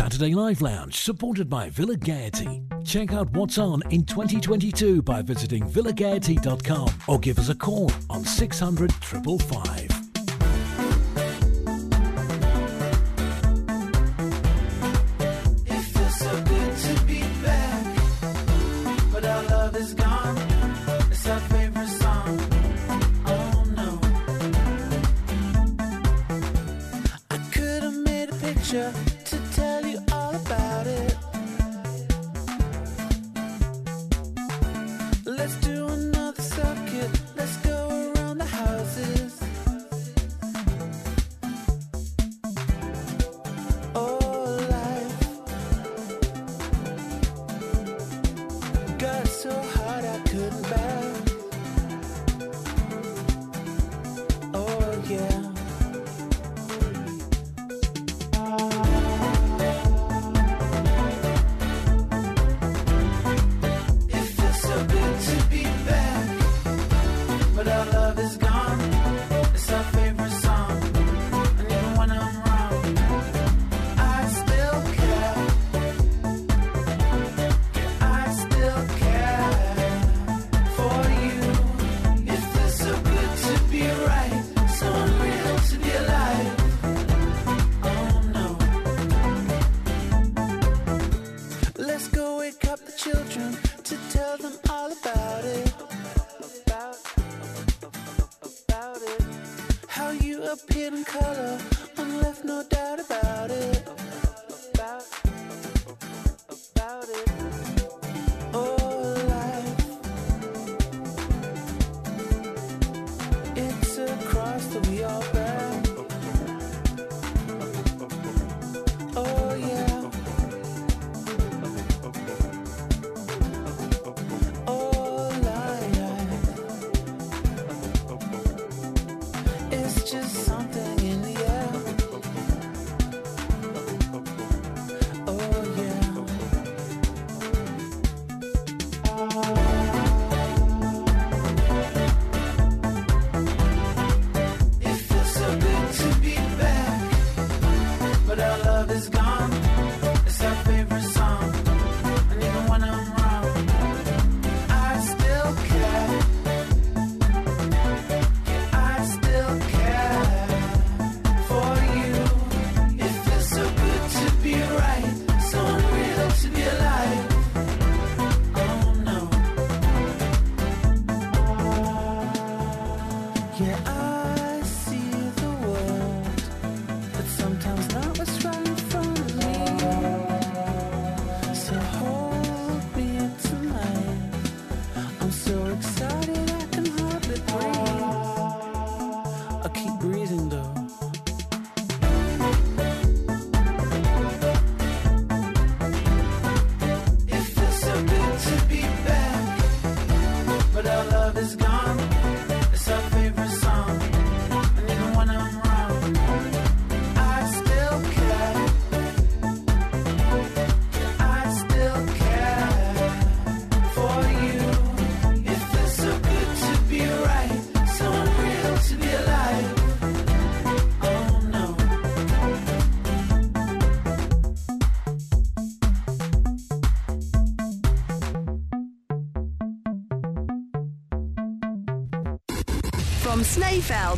Saturday Live Lounge, supported by Villa Gaiety. Check out what's on in 2022 by visiting villagaiety.com or give us a call on 600 555.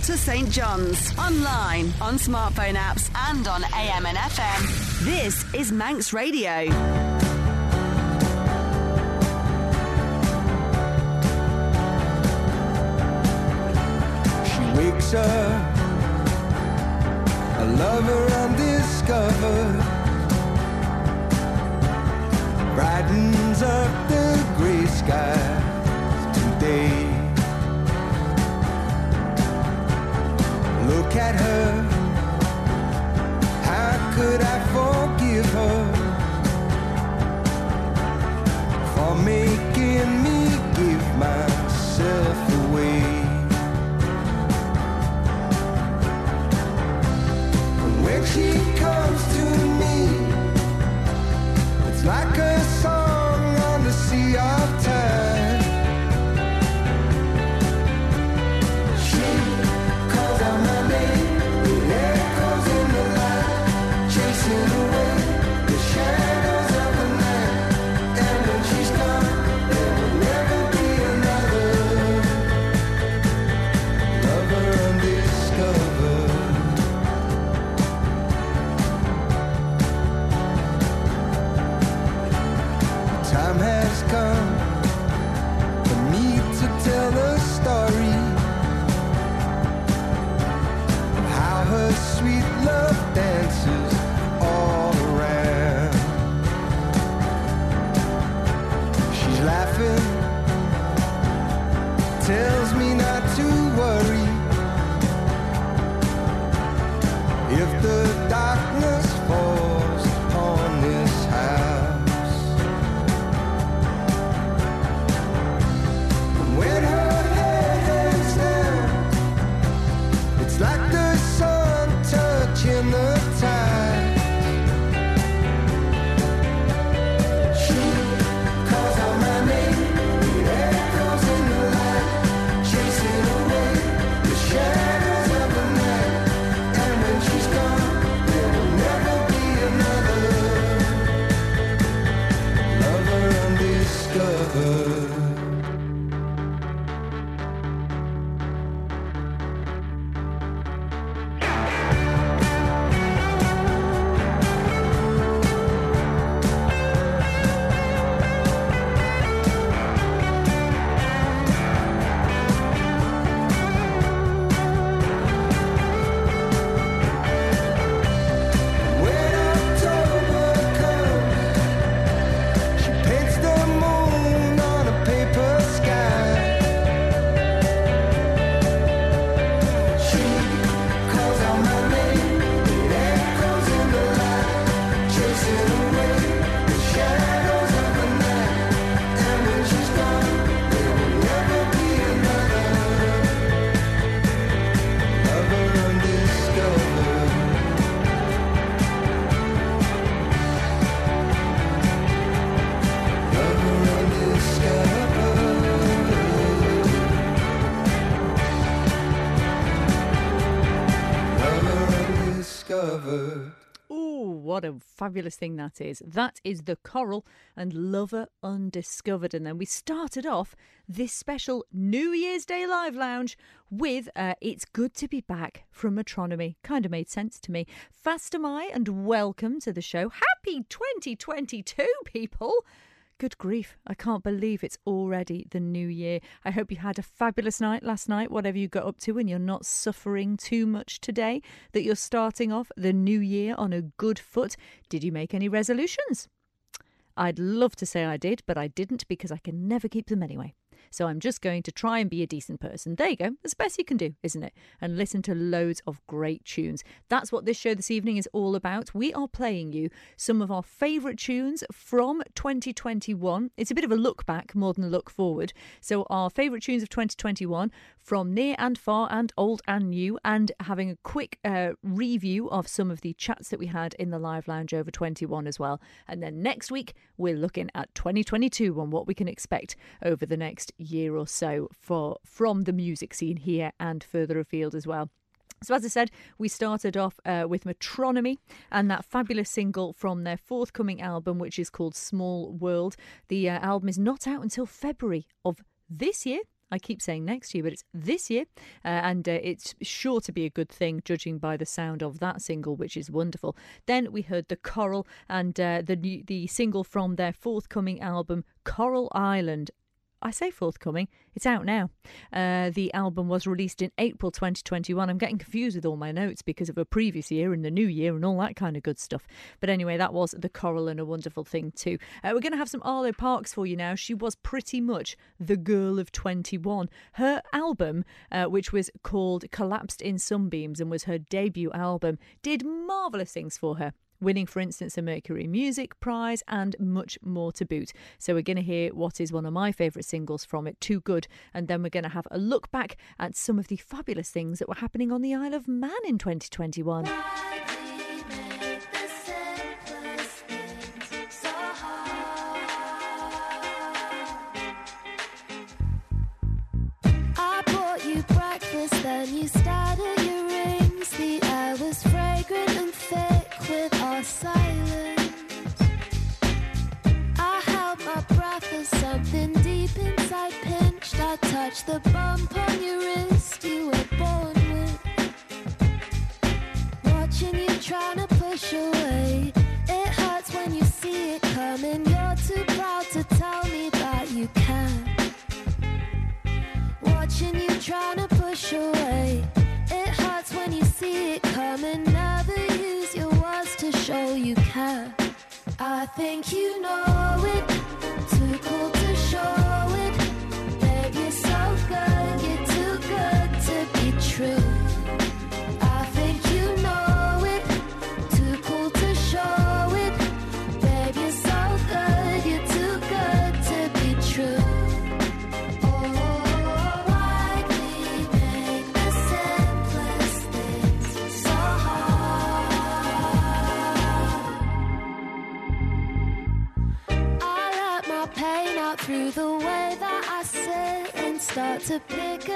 To St. John's. Online, on smartphone apps, and on AM and FM. This is Manx Radio. She wakes up, a lover undiscovered, brightens up the gray skies today. At her. How could I forgive her fabulous thing that is. That is The Coral and Lover Undiscovered. And then we started off this special New Year's Day Live Lounge with uh, It's Good to Be Back from Metronomy. Kind of made sense to me. Fast am I, and welcome to the show. Happy 2022, people! Good grief, I can't believe it's already the new year. I hope you had a fabulous night last night, whatever you got up to, and you're not suffering too much today, that you're starting off the new year on a good foot. Did you make any resolutions? I'd love to say I did, but I didn't because I can never keep them anyway. So I'm just going to try and be a decent person. There you go. That's the best you can do, isn't it? And listen to loads of great tunes. That's what this show this evening is all about. We are playing you some of our favourite tunes from 2021. It's a bit of a look back more than a look forward. So our favourite tunes of 2021 from near and far and old and new, and having a quick uh, review of some of the chats that we had in the live lounge over 21 as well. And then next week, we're looking at 2022 and what we can expect over the next year or so for from the music scene here and further afield as well. So, as I said, we started off uh, with Metronomy and that fabulous single from their forthcoming album, which is called Small World. The uh, album is not out until February of this year. I keep saying next year, but it's this year, uh, and uh, it's sure to be a good thing, judging by the sound of that single, which is wonderful. Then we heard the Coral and uh, the new, the single from their forthcoming album, Coral Island, I say forthcoming, it's out now. Uh, the album was released in April 2021. I'm getting confused with all my notes because of a previous year and the new year and all that kind of good stuff. But anyway, that was The Coral and a wonderful thing too. Uh, we're going to have some Arlo Parks for you now. She was pretty much the girl of 21. Her album, uh, which was called Collapsed in Sunbeams and was her debut album, did marvellous things for her winning, for instance, a Mercury Music Prize, and much more to boot. So, we're going to hear what is one of my favourite singles from it, Too Good, and then we're going to have a look back at some of the fabulous things that were happening on the Isle of Man in 2021. Touched the bump on your wrist you were born with. Watching you trying to push away.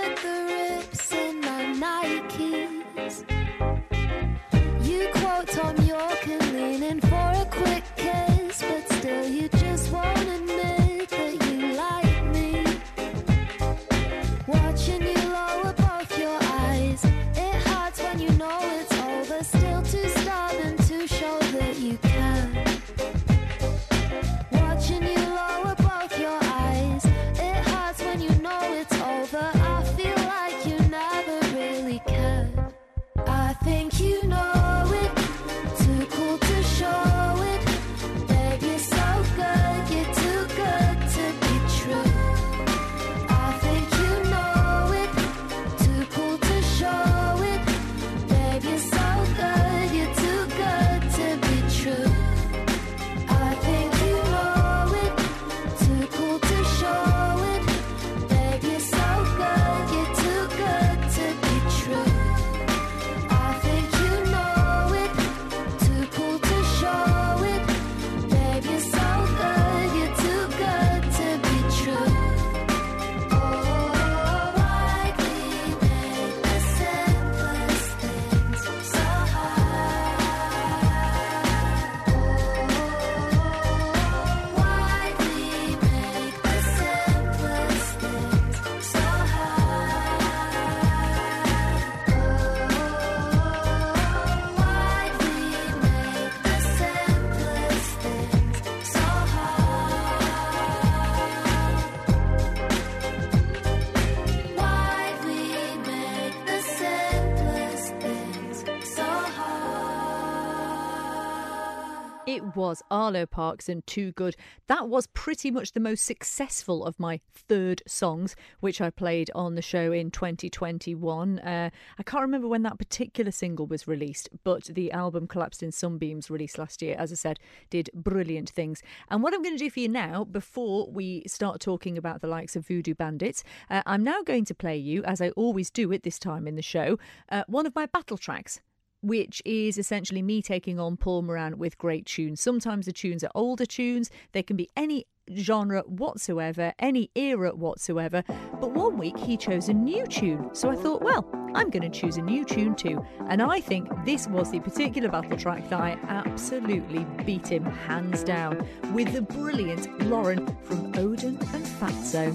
At the Parks and Too Good. That was pretty much the most successful of my third songs, which I played on the show in 2021. Uh, I can't remember when that particular single was released, but the album Collapsed in Sunbeams, released last year, as I said, did brilliant things. And what I'm going to do for you now, before we start talking about the likes of Voodoo Bandits, uh, I'm now going to play you, as I always do at this time in the show, uh, one of my battle tracks which is essentially me taking on Paul Moran with great tunes. Sometimes the tunes are older tunes, they can be any genre whatsoever, any era whatsoever. But one week he chose a new tune, so I thought, well, I'm going to choose a new tune too. And I think this was the particular battle track that I absolutely beat him hands down with the brilliant Lauren from Odin and Fatso.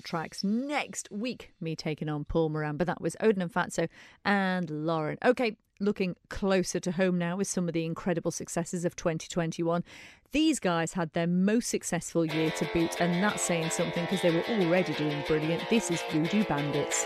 Tracks next week, me taking on Paul Moran. But that was Odin and Fatso and Lauren. Okay, looking closer to home now with some of the incredible successes of 2021. These guys had their most successful year to boot, and that's saying something because they were already doing brilliant. This is Voodoo Bandits.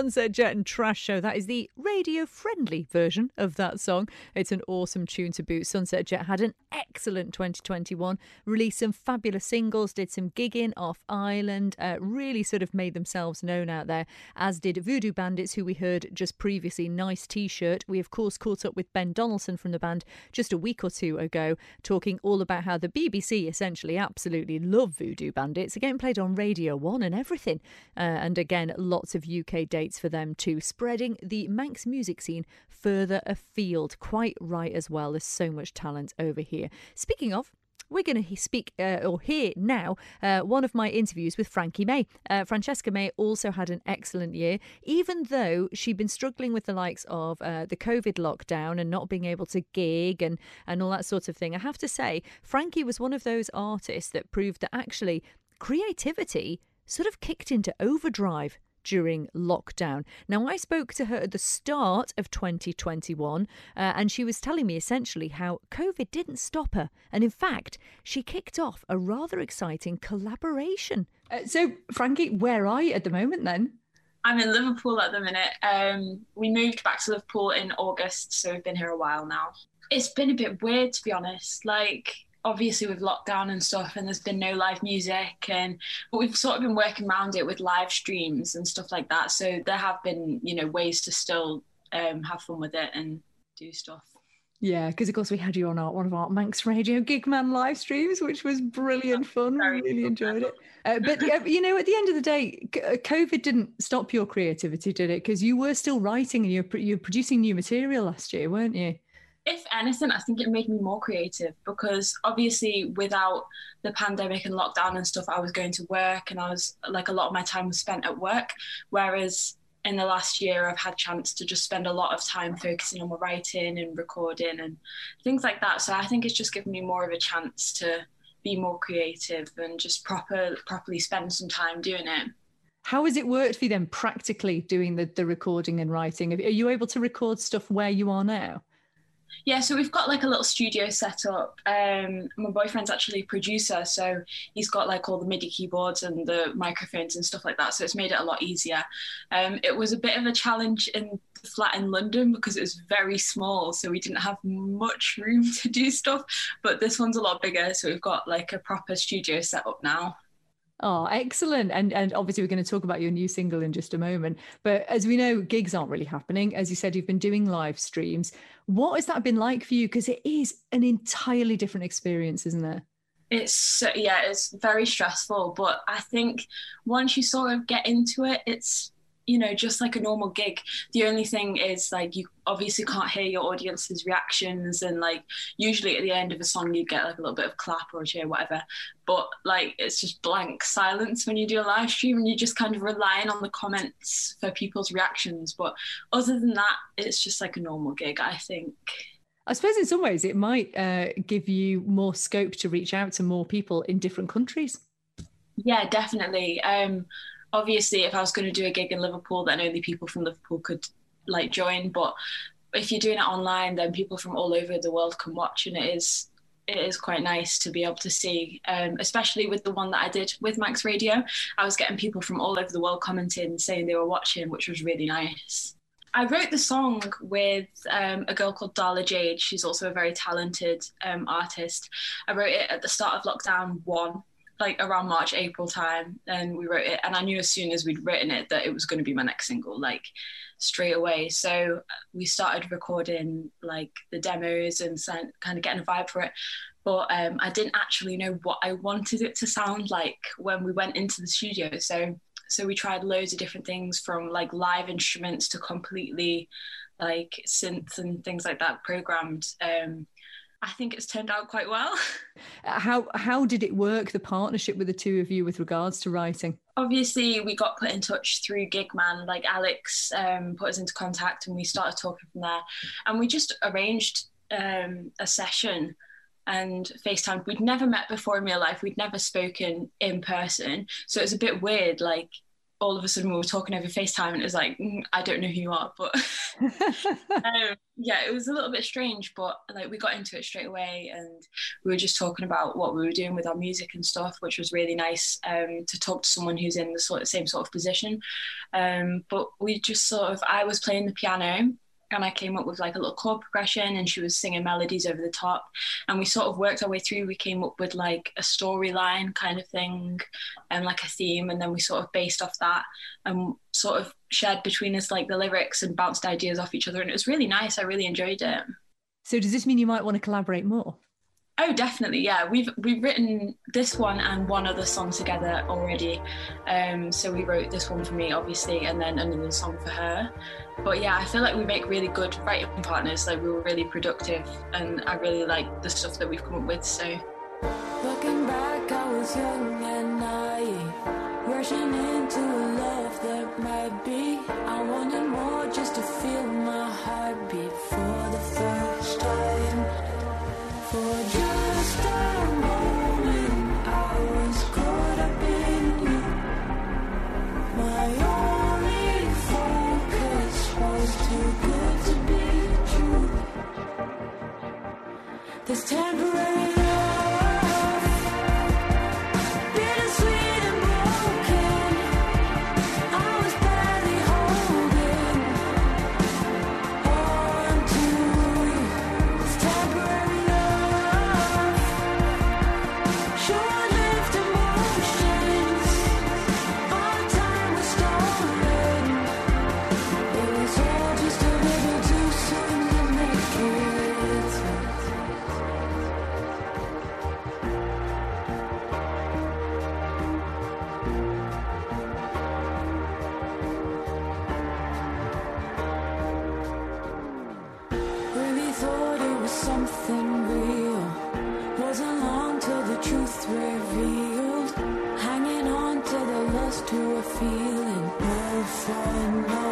Sunset Jet and Trash Show. That is the radio friendly version of that song. It's an awesome tune to boot. Sunset Jet had an excellent 2021, released some fabulous singles, did some gigging off island, uh, really sort of made themselves known out there, as did Voodoo Bandits, who we heard just previously. Nice t shirt. We, of course, caught up with Ben Donaldson from the band just a week or two ago, talking all about how the BBC essentially absolutely love Voodoo Bandits. Again, played on Radio 1 and everything. Uh, and again, lots of UK dates for them too, spreading the Manx music scene further afield. Quite right as well. There's so much talent over here. Speaking of, we're going to speak uh, or hear now uh, one of my interviews with Frankie May. Uh, Francesca May also had an excellent year, even though she'd been struggling with the likes of uh, the COVID lockdown and not being able to gig and, and all that sort of thing. I have to say, Frankie was one of those artists that proved that actually creativity sort of kicked into overdrive during lockdown. Now, I spoke to her at the start of 2021, uh, and she was telling me essentially how COVID didn't stop her. And in fact, she kicked off a rather exciting collaboration. Uh, so, Frankie, where are you at the moment then? I'm in Liverpool at the minute. Um, we moved back to Liverpool in August, so we've been here a while now. It's been a bit weird, to be honest. Like, obviously with lockdown and stuff and there's been no live music and but we've sort of been working around it with live streams and stuff like that so there have been you know ways to still um, have fun with it and do stuff Yeah, because of course we had you on our, one of our Manx Radio Gigman live streams, which was brilliant fun. We really enjoyed it. Uh, but you know, at the end of the day, uh, COVID didn't stop your creativity, did it? Because you were still writing and you're you're producing new material last year, weren't you? If anything, I think it made me more creative because obviously without the pandemic and lockdown and stuff, I was going to work and I was like a lot of my time was spent at work. Whereas in the last year, I've had chance to just spend a lot of time focusing on my writing and recording and things like that. So I think it's just given me more of a chance to be more creative and just proper properly spend some time doing it. How has it worked for you then, practically doing the, the recording and writing? Are you able to record stuff where you are now? Yeah, so we've got like a little studio set up. Um, my boyfriend's actually a producer, so he's got like all the MIDI keyboards and the microphones and stuff like that. So it's made it a lot easier. Um, it was a bit of a challenge in the flat in London because it was very small, so we didn't have much room to do stuff. But this one's a lot bigger, so we've got like a proper studio set up now. Oh, excellent. And and obviously we're going to talk about your new single in just a moment. But as we know, gigs aren't really happening. As you said, you've been doing live streams. What has that been like for you? Because it is an entirely different experience, isn't it? It's yeah, it's very stressful, but I think once you sort of get into it, it's you know just like a normal gig. The only thing is like you obviously can't hear your audience's reactions, and like usually at the end of a song you get like a little bit of clap or a cheer, whatever. But like it's just blank silence when you do a live stream, and you're just kind of relying on the comments for people's reactions. But other than that, it's just like a normal gig, I think. I suppose in some ways it might uh, give you more scope to reach out to more people in different countries. Yeah, definitely. Um, obviously, if I was going to do a gig in Liverpool, then only people from Liverpool could like join. But if you're doing it online, then people from all over the world can watch, and it is it is quite nice to be able to see. Um, especially with the one that I did with Manx Radio, I was getting people from all over the world commenting, saying they were watching, which was really nice. I wrote the song with um, a girl called Darla Jade. She's also a very talented um, artist. I wrote it at the start of lockdown one, like around March, April time, and we wrote it. And I knew as soon as we'd written it that it was going to be my next single, like straight away. So we started recording like the demos and kind of getting a vibe for it. But um, I didn't actually know what I wanted it to sound like when we went into the studio. So so we tried loads of different things from like live instruments to completely like synths and things like that programmed. Um, I think it's turned out quite well. How how did it work? The partnership with the two of you with regards to writing. Obviously, we got put in touch through Gigman. Like Alex um, put us into contact, and we started talking from there. And we just arranged um, a session and FaceTime. We'd never met before in real life. We'd never spoken in person, so it was a bit weird. Like all of a sudden we were talking over FaceTime and it was like, "Mm, I don't know who you are, but um, yeah, it was a little bit strange, but like we got into it straight away and we were just talking about what we were doing with our music and stuff, which was really nice um, to talk to someone who's in the sort of same sort of position. Um, but we just sort of, I was playing the piano and I came up with like a little chord progression and she was singing melodies over the top. And we sort of worked our way through. We came up with like a storyline kind of thing and like a theme and then we sort of based off that and sort of shared between us like the lyrics and bounced ideas off each other and it was really nice. I really enjoyed it. So does this mean you might want to collaborate more? Oh, definitely, yeah. We've we've written this one and one other song together already. Um, so we wrote this one for me, obviously, and then another song for her. But yeah, I feel like we make really good writing partners. Like we were really productive, and I really like the stuff that we've come up with. So Looking back, I was young and naive, rushing into a love that might be. I wanted more just to feel my heartbeat This temporary to a feeling of fun.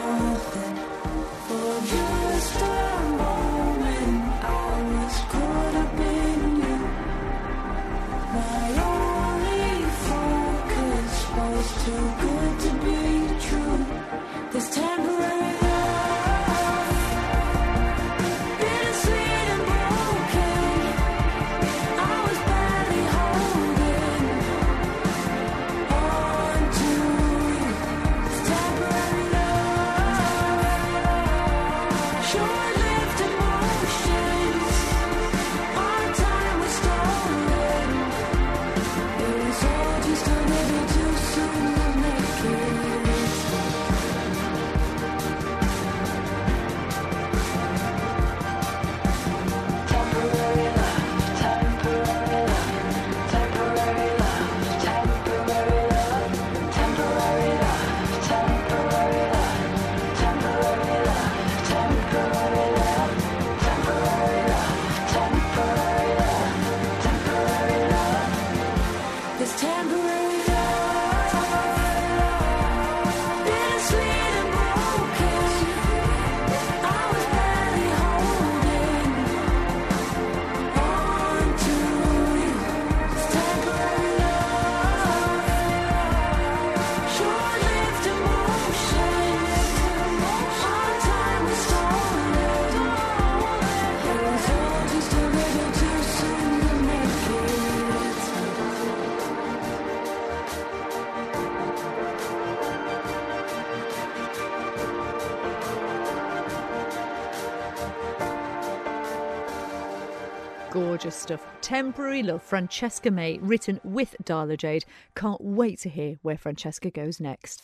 Gorgeous stuff. Temporary Love, Francesca May, written with Darla Jade. Can't wait to hear where Francesca goes next.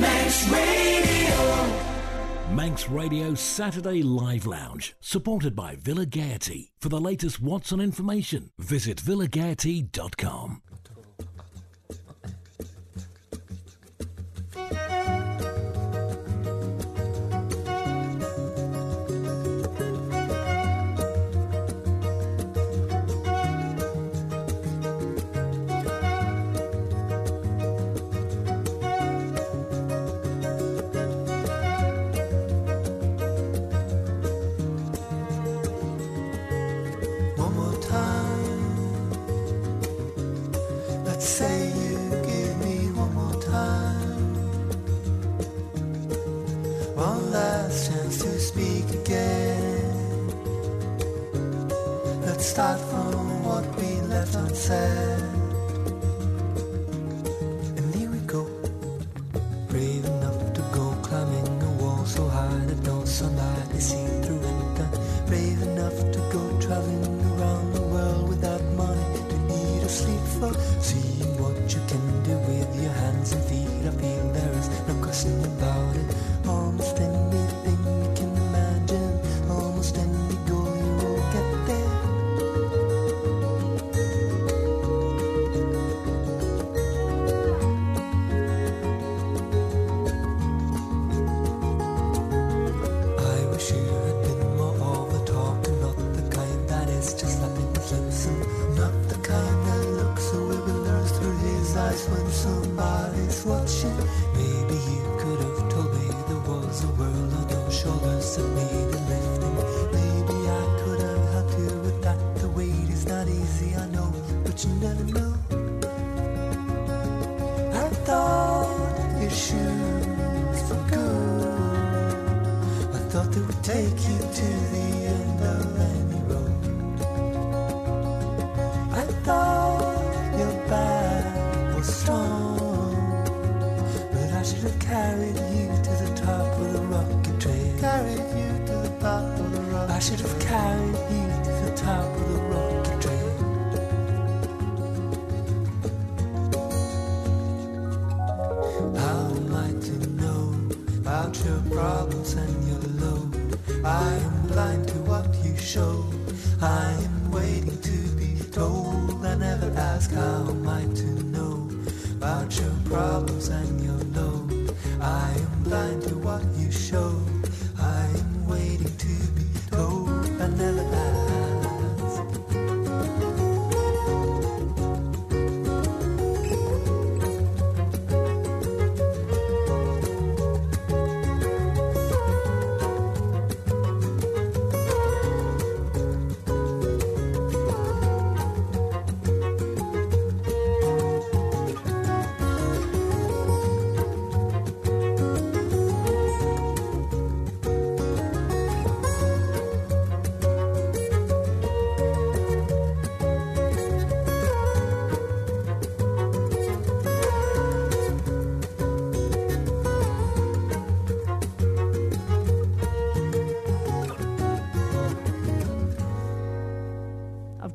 Manx Radio. Manx Radio Saturday Live Lounge, supported by Villa Gaiety. For the latest What's on information, visit villagaiety.com. left. And here we go. Brave enough to go climbing a wall so high that no sunlight is seen through it. Brave enough to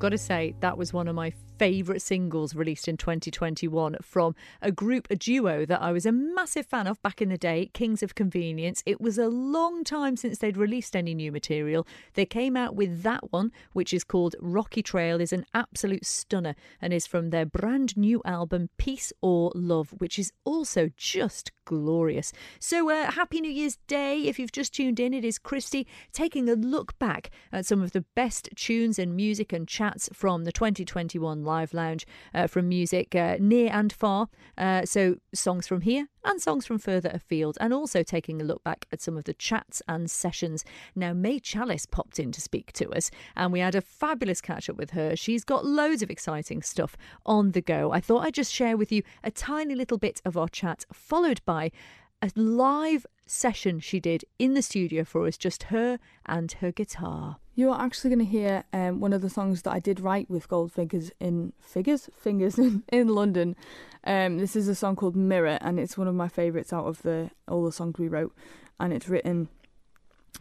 got to say, that was one of my favourite singles released in 2021 from a group, a duo that I was a massive fan of back in the day, Kings of Convenience. It was a long time since they'd released any new material. They came out with that one, which is called Rocky Trail, is an absolute stunner and is from their brand new album, Peace or Love, which is also just glorious. So, uh, happy New Year's Day. If you've just tuned in, it is Christy taking a look back at some of the best tunes and music and chats from the 2021 Live Lounge uh, from music uh, near and far. Uh, so, songs from here and songs from further afield, and also taking a look back at some of the chats and sessions. Now, May Chalice popped in to speak to us, and we had a fabulous catch up with her. She's got loads of exciting stuff on the go. I thought I'd just share with you a tiny little bit of our chat, followed by a live session she did in the studio for us, just her and her guitar. You are actually going to hear um, one of the songs that I did write with Gold Fingers in Figures Fingers in, London. Um, this is a song called Mirror, and it's one of my favourites out of the all the songs we wrote. And it's written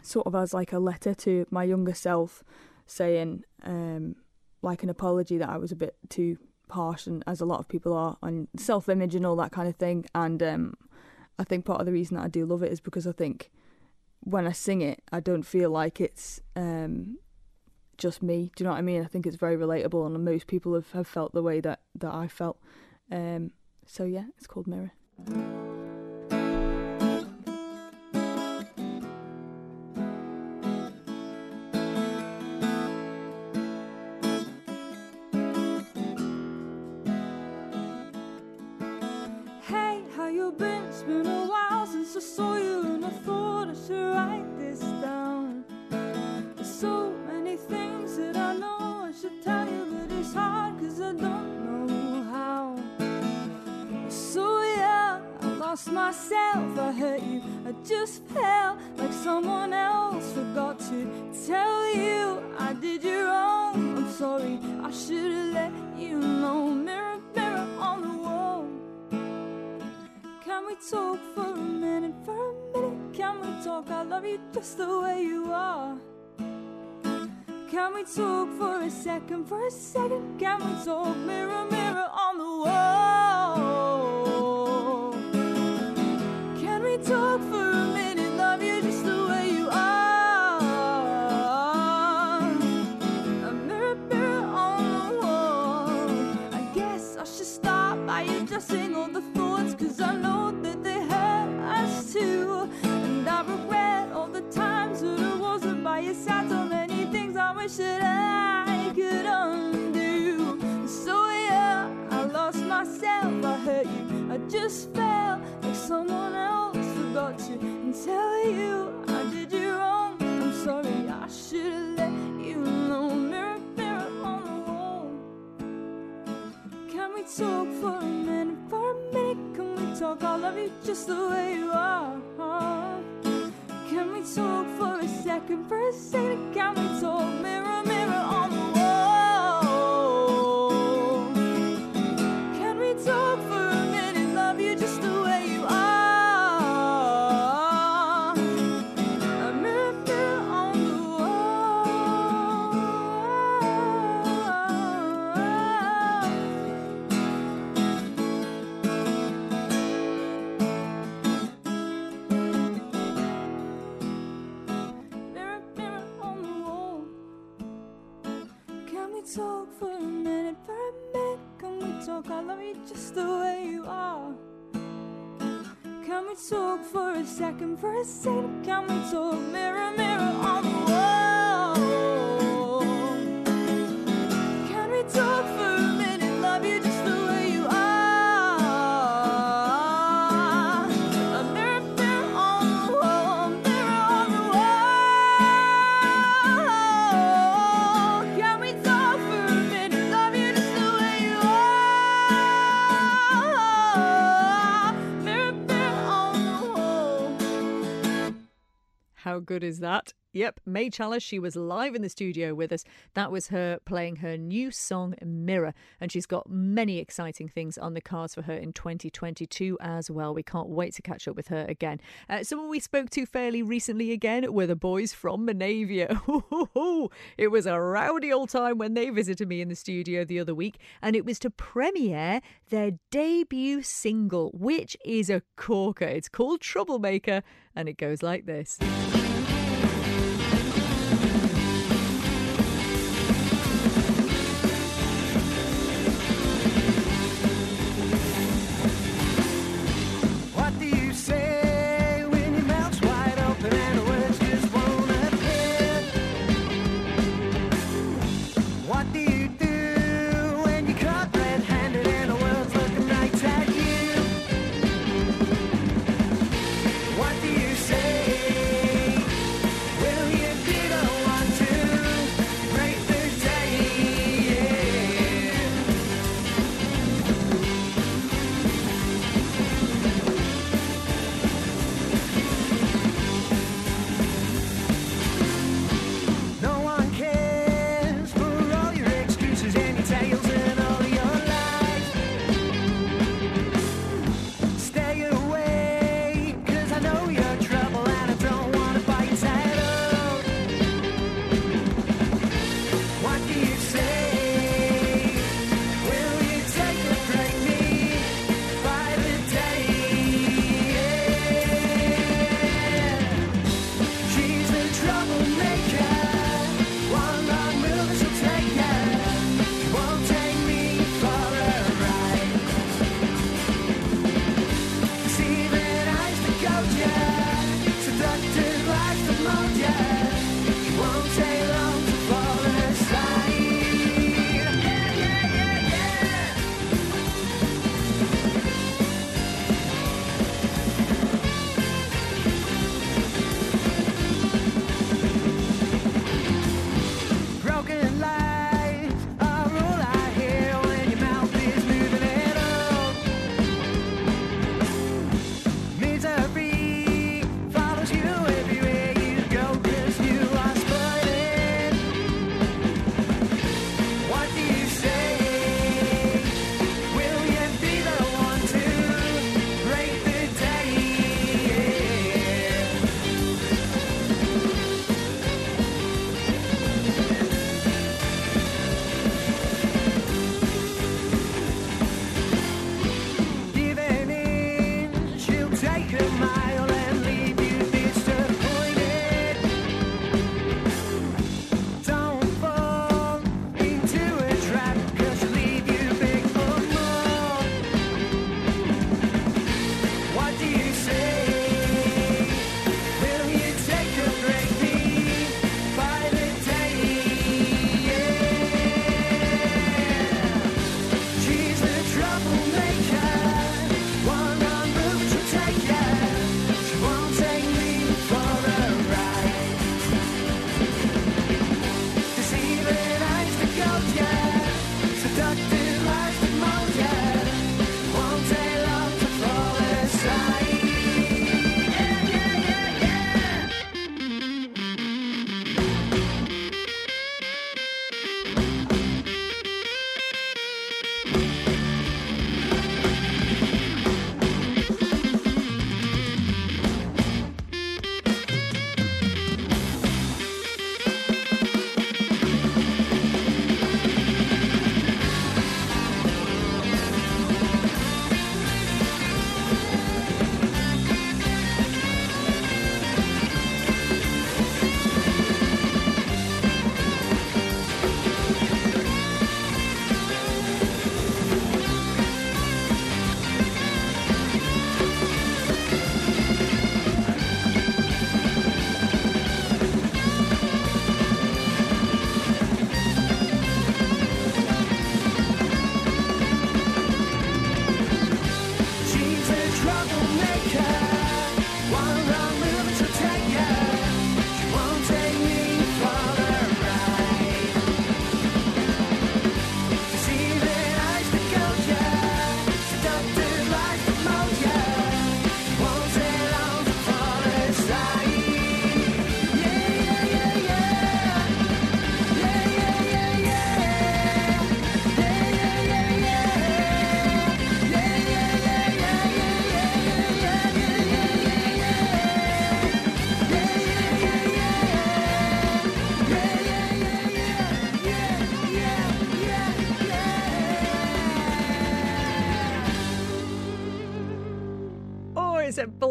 sort of as like a letter to my younger self, saying um, like an apology that I was a bit too harsh, and as a lot of people are on self-image and all that kind of thing. And um, I think part of the reason that I do love it is because I think when I sing it, I don't feel like it's um, just me. Do you know what I mean? I think it's very relatable, and most people have, have felt the way that, that I felt. Um, so yeah, it's called Mirror. Lost myself, I hurt you, I just felt like someone else forgot to tell you I did you wrong. I'm sorry, I should have let you know. Mirror, mirror on the wall. Can we talk for a minute? For a minute, can we talk? I love you just the way you are. Can we talk for a second? For a second, can we talk? Mirror, mirror on the wall. So many things I wish that I could undo. So yeah, I lost myself, I hurt you. I just felt like someone else forgot you and tell you I did you wrong. I'm sorry, I should have let you know. Mirror, mirror on the wall. Can we talk for a minute? For a minute, can we talk? I love you just the way you are. Can we talk for a second? For a second, can we talk? Mirror, mirror on the talk for a minute? For a minute, can we talk? I love you just the way you are. Can we talk for a second? For a second, can we talk? Mirror, mirror on the wall. How good is that? Yep, May Chalice, she was live in the studio with us. That was her playing her new song, Mirror. And she's got many exciting things on the cards for her in 2022 as well. We can't wait to catch up with her again. Uh, someone we spoke to fairly recently again were the boys from Manavia. it was a rowdy old time when they visited me in the studio the other week, and it was to premiere their debut single, which is a corker. It's called Troublemaker, and it goes like this.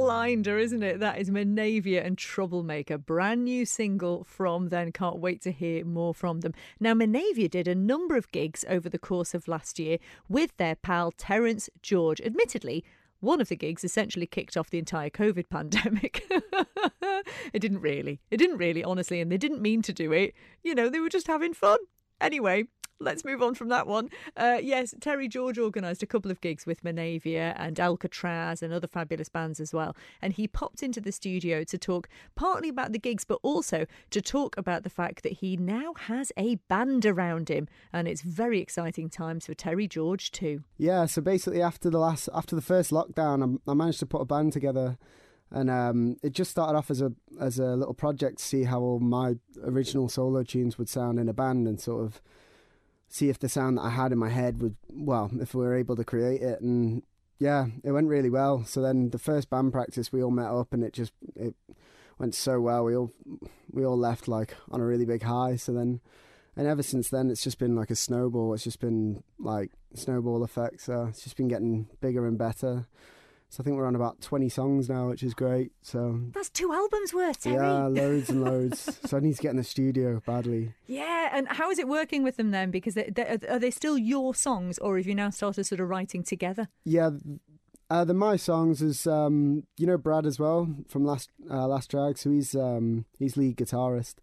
Blinder, isn't it? That is Manavia and Troublemaker, brand new single from them. Can't wait to hear more from them. Now, Manavia did a number of gigs over the course of last year with their pal Terence George. Admittedly, one of the gigs essentially kicked off the entire COVID pandemic. it didn't really. It didn't really, honestly, and they didn't mean to do it. You know, they were just having fun. Anyway, let's move on from that one. Uh, yes, Terry George organised a couple of gigs with Manavia and Alcatraz and other fabulous bands as well. And he popped into the studio to talk partly about the gigs, but also to talk about the fact that he now has a band around him. And it's very exciting times for Terry George, too. Yeah, so basically after the last after the first lockdown, I, I managed to put a band together, and um, it just started off as a as a little project to see how all my original solo tunes would sound in a band, and sort of see if the sound that I had in my head would well, if we were able to create it, and yeah, it went really well. So then the first band practice, we all met up, and it just it went so well. We all we all left like on a really big high. So then. And ever since then, it's just been like a snowball. It's just been like snowball effect. So uh, it's just been getting bigger and better. So I think we're on about 20 songs now, which is great. So That's two albums worth, Terry. yeah, loads and loads. so I need to get in the studio badly. Yeah, and how is it working with them then? Because they, they, are they still your songs, or have you now started sort of writing together? Yeah, uh, the my songs is um, you know Brad as well from last uh, last drag. So he's um, he's lead guitarist.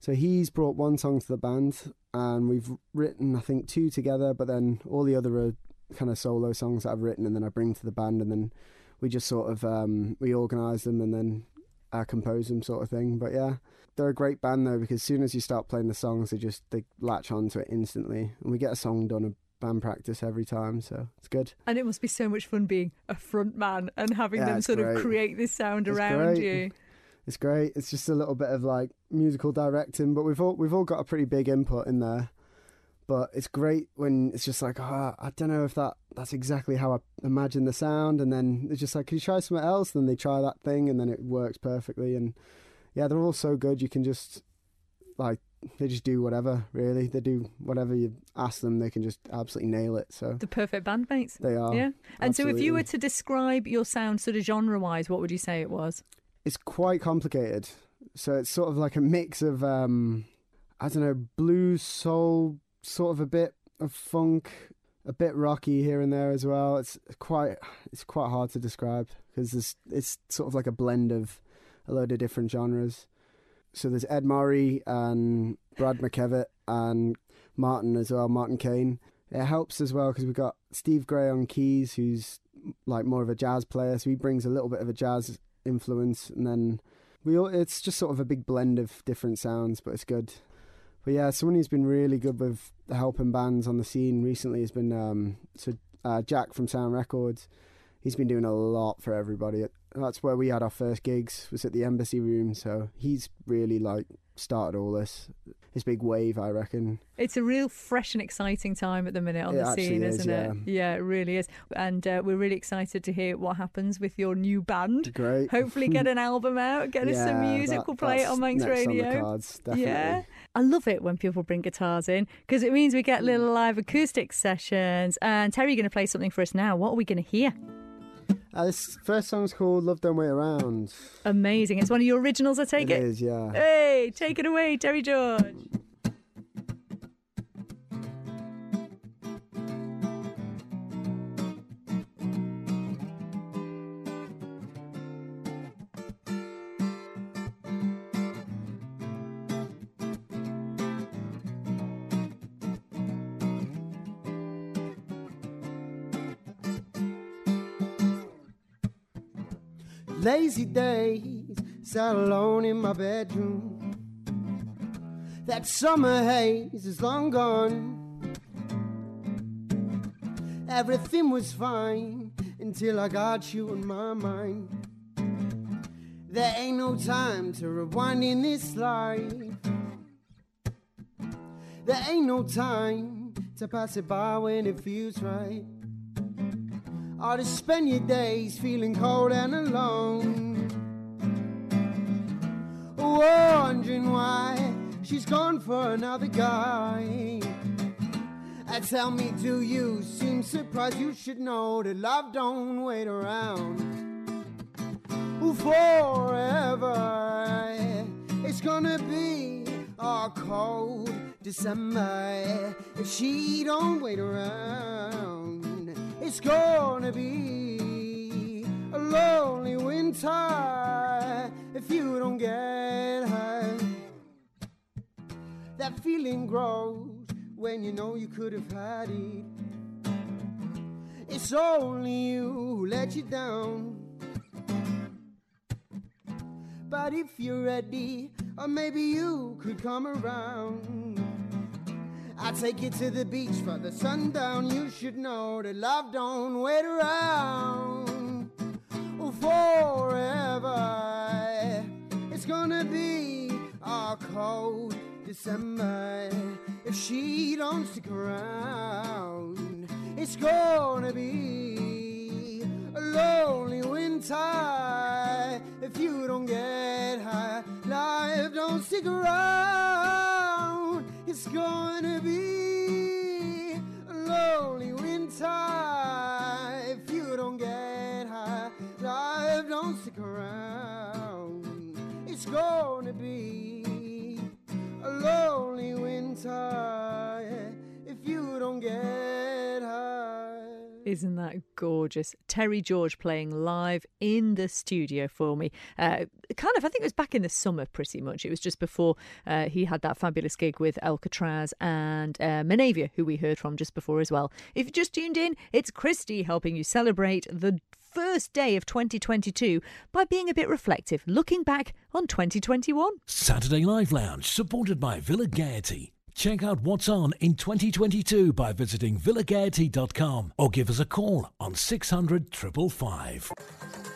So he's brought one song to the band, and we've written I think two together. But then all the other are kind of solo songs that I've written, and then I bring to the band, and then we just sort of um, we organise them and then uh, compose them, sort of thing. But yeah, they're a great band though because as soon as you start playing the songs, they just they latch onto it instantly, and we get a song done band practice every time, so it's good. And it must be so much fun being a front man and having Yeah, them sort of create this sound It's around great. you. It's great. It's just a little bit of like musical directing, but we've all we've all got a pretty big input in there. But it's great when it's just like, oh, I don't know if that that's exactly how I imagine the sound, and then it's just like, can you try something else? Then they try that thing, and then it works perfectly. And yeah, they're all so good. You can just like they just do whatever. Really, they do whatever you ask them. They can just absolutely nail it. So The perfect bandmates. they are. yeah. And so if you were to describe your sound sort of genre wise, what would you say it was? it's quite complicated. So it's sort of like a mix of um I don't know, blues, soul, sort of a bit of funk, a bit rocky here and there as well. It's quite it's quite hard to describe because it's it's sort of like a blend of a load of different genres. So there's Ed Murray and Brad McKevitt and Martin as well, Martin Kane. It helps as well because we've got Steve Gray on keys, who's like more of a jazz player, so he brings a little bit of a jazz influence, and then we all, it's just sort of a big blend of different sounds, but it's good. But yeah, someone who's been really good with helping bands on the scene recently has been um, so uh, Jack from Sound Records. He's been doing a lot for everybody. That's where we had our first gigs was at the Embassy Room. So he's really like started all this this big wave, I reckon. It's a real fresh and exciting time at the minute on It the scene, is, isn't it? Yeah, it really is. And uh, we're really excited to hear what happens with your new band. Great. Hopefully, get an album out, get us some music. that- we'll play it on Manx Radio. On the cards, definitely. Yeah. I love it when people bring guitars in because it means we get little live acoustic sessions. And Terry, you're going to play something for us now. What are we going to hear? Uh, this first song's called "Love Don't Wait Around." Amazing. It's one of your originals, I take It it. is, yeah. Hey, take it away, Terry George. Lazy days, sat alone in my bedroom. That summer haze is long gone. Everything was fine until I got you in my mind. There ain't no time to rewind in this life. There ain't no time to pass it by when it feels right. Or to spend your days feeling cold and alone. Wondering why she's gone for another guy. And tell me, do you seem surprised? You should know that love don't wait around. Forever. It's gonna be a cold December if she don't wait around. It's gonna be a lonely winter if you don't get her. That feeling grows when you know you could have had it. It's only you who let you down. But if you're ready, or maybe you could come around. I'll take you to the beach for the sundown. You should know that love don't wait around forever. It's gonna be a cold December if she don't stick around. It's gonna be a lonely winter if you don't get high. Life don't stick around. It's gonna be a lonely winter if you don't get her. Life don't stick around. It's gonna be a lonely winter if you don't get. Isn't that gorgeous? Terry George playing live in the studio for me. Uh, kind of, I think it was back in the summer pretty much. It was just before uh, he had that fabulous gig with Alcatraz and uh, who we heard from just before as well. If you just tuned in, it's Christy helping you celebrate the first day of 2022 by being a bit reflective, looking back on 2021. Saturday Live Lounge, supported by Villa Gaiety. Check out what's on in 2022 by visiting villagaiety.com or give us a call on 600 555.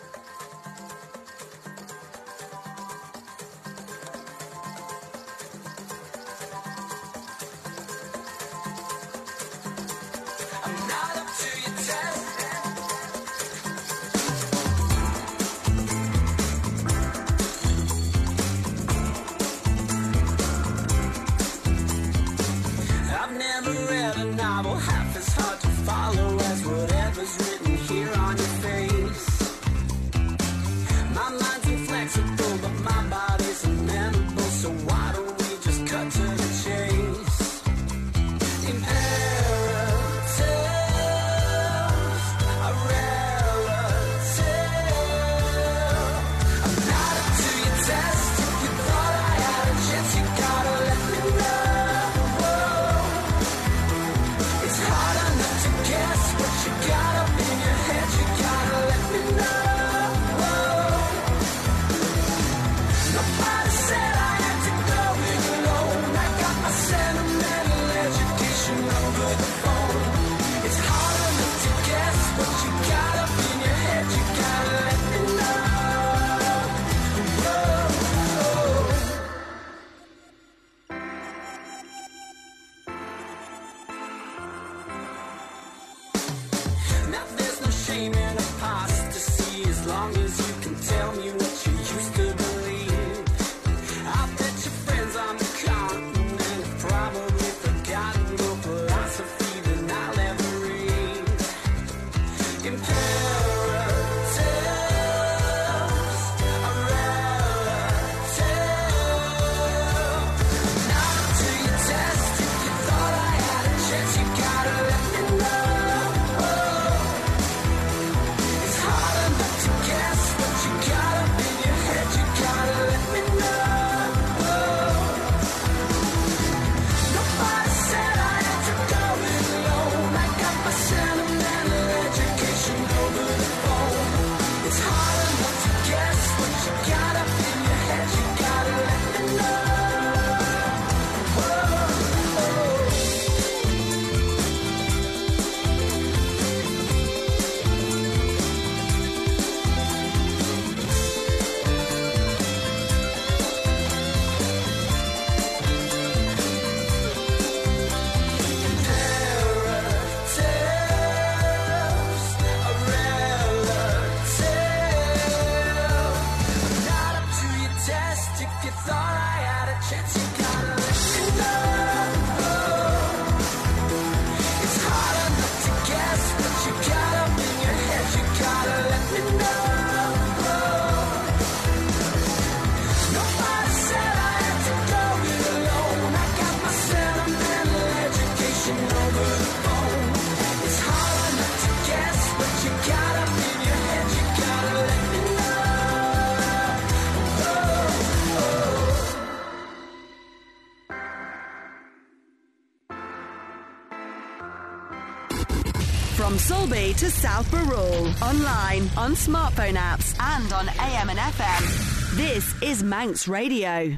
Sulby to South Barrule, online, on smartphone apps, and on AM and FM. This is Manx Radio.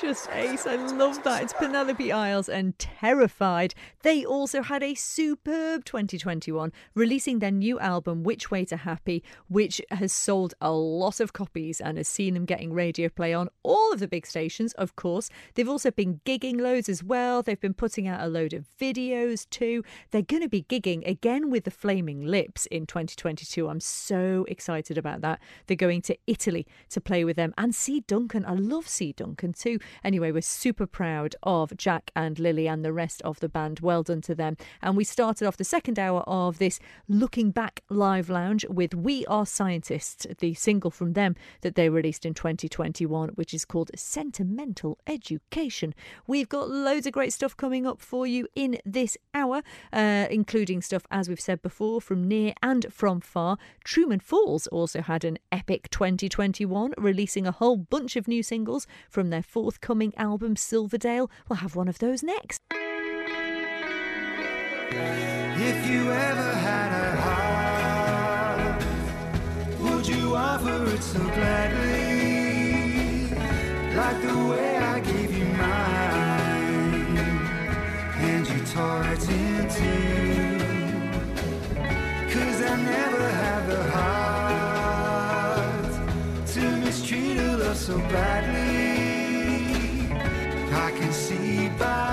Just ace. I love that. It's Penelope Isles and Terrified. They also had a superb 2021, releasing their new album, Which Way to Happy, which has sold a lot of copies and has seen them getting radio play on all of the big stations, of course. They've also been gigging loads as well. They've been putting out a load of videos too. They're going to be gigging again with the Flaming Lips in 2022. I'm so excited about that. They're going to Italy to play with them and C. Duncan. I love C. Duncan too. Anyway, we're super proud of Jack and Lily and the rest of the band. Well done to them. And we started off the second hour of this Looking Back Live Lounge with We Are Scientists, the single from them that they released in 2021, which is called Sentimental Education. We've got loads of great stuff coming up for you in this hour, uh, including stuff, as we've said before, from near and from far. Truman Falls also had an epic 2021, releasing a whole bunch of new singles from their forthcoming album Silverdale. We'll have one of those next. If you ever had a heart, would you offer it so gladly? Like the way I gave you mine, and you tore it in two. Cause I never had the heart to mistreat a love so badly. I can see by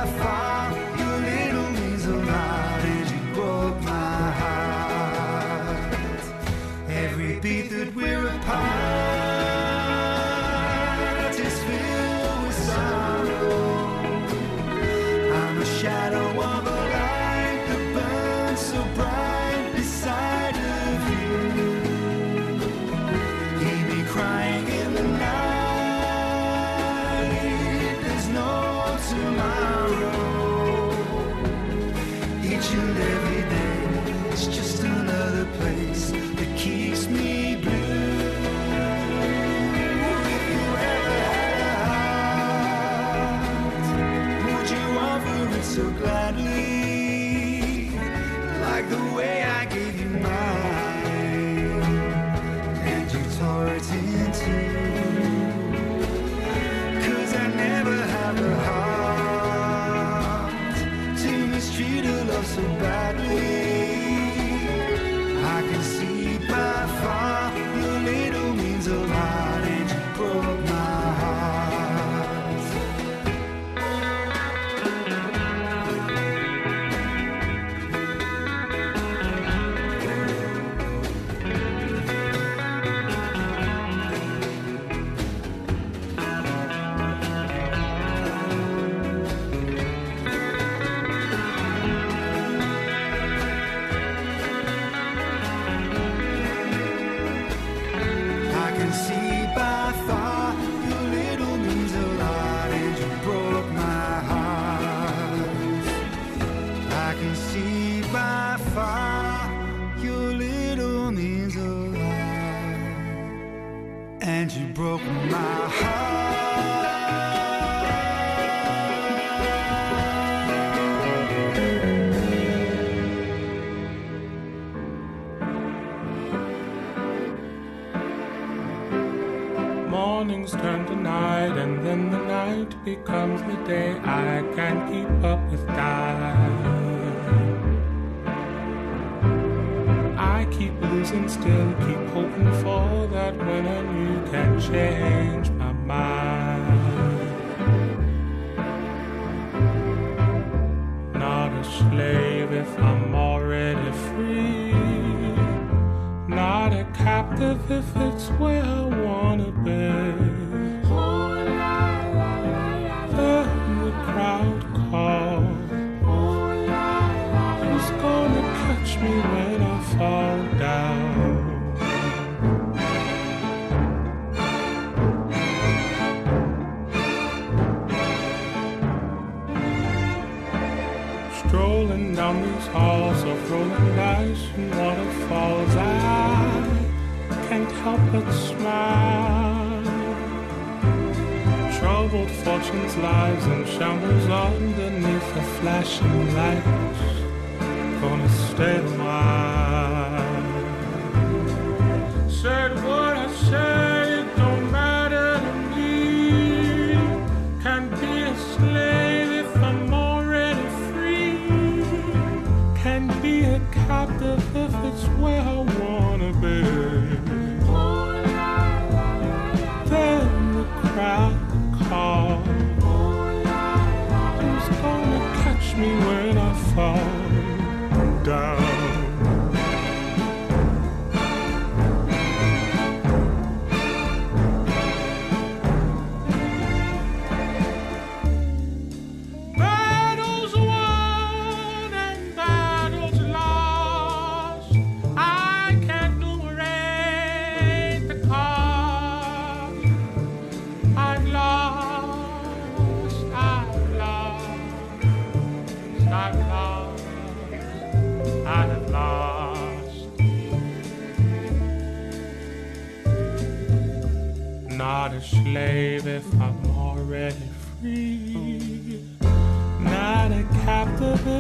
comes the day I can't keep up with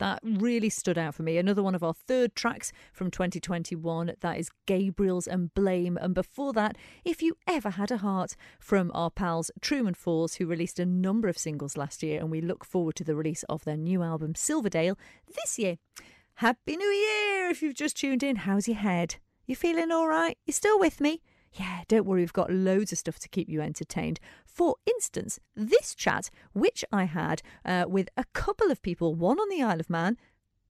That really stood out for me. Another one of our third tracks from 2021. That is Gabriel's and Blame. And before that, If You Ever Had a Heart from our pals Truman Falls, who released a number of singles last year. And we look forward to the release of their new album, Silverdale, this year. Happy New Year! If you've just tuned in, how's your head? You feeling all right? You still with me? Yeah, don't worry, we've got loads of stuff to keep you entertained. For instance, this chat, which I had uh, with a couple of people, one on the Isle of Man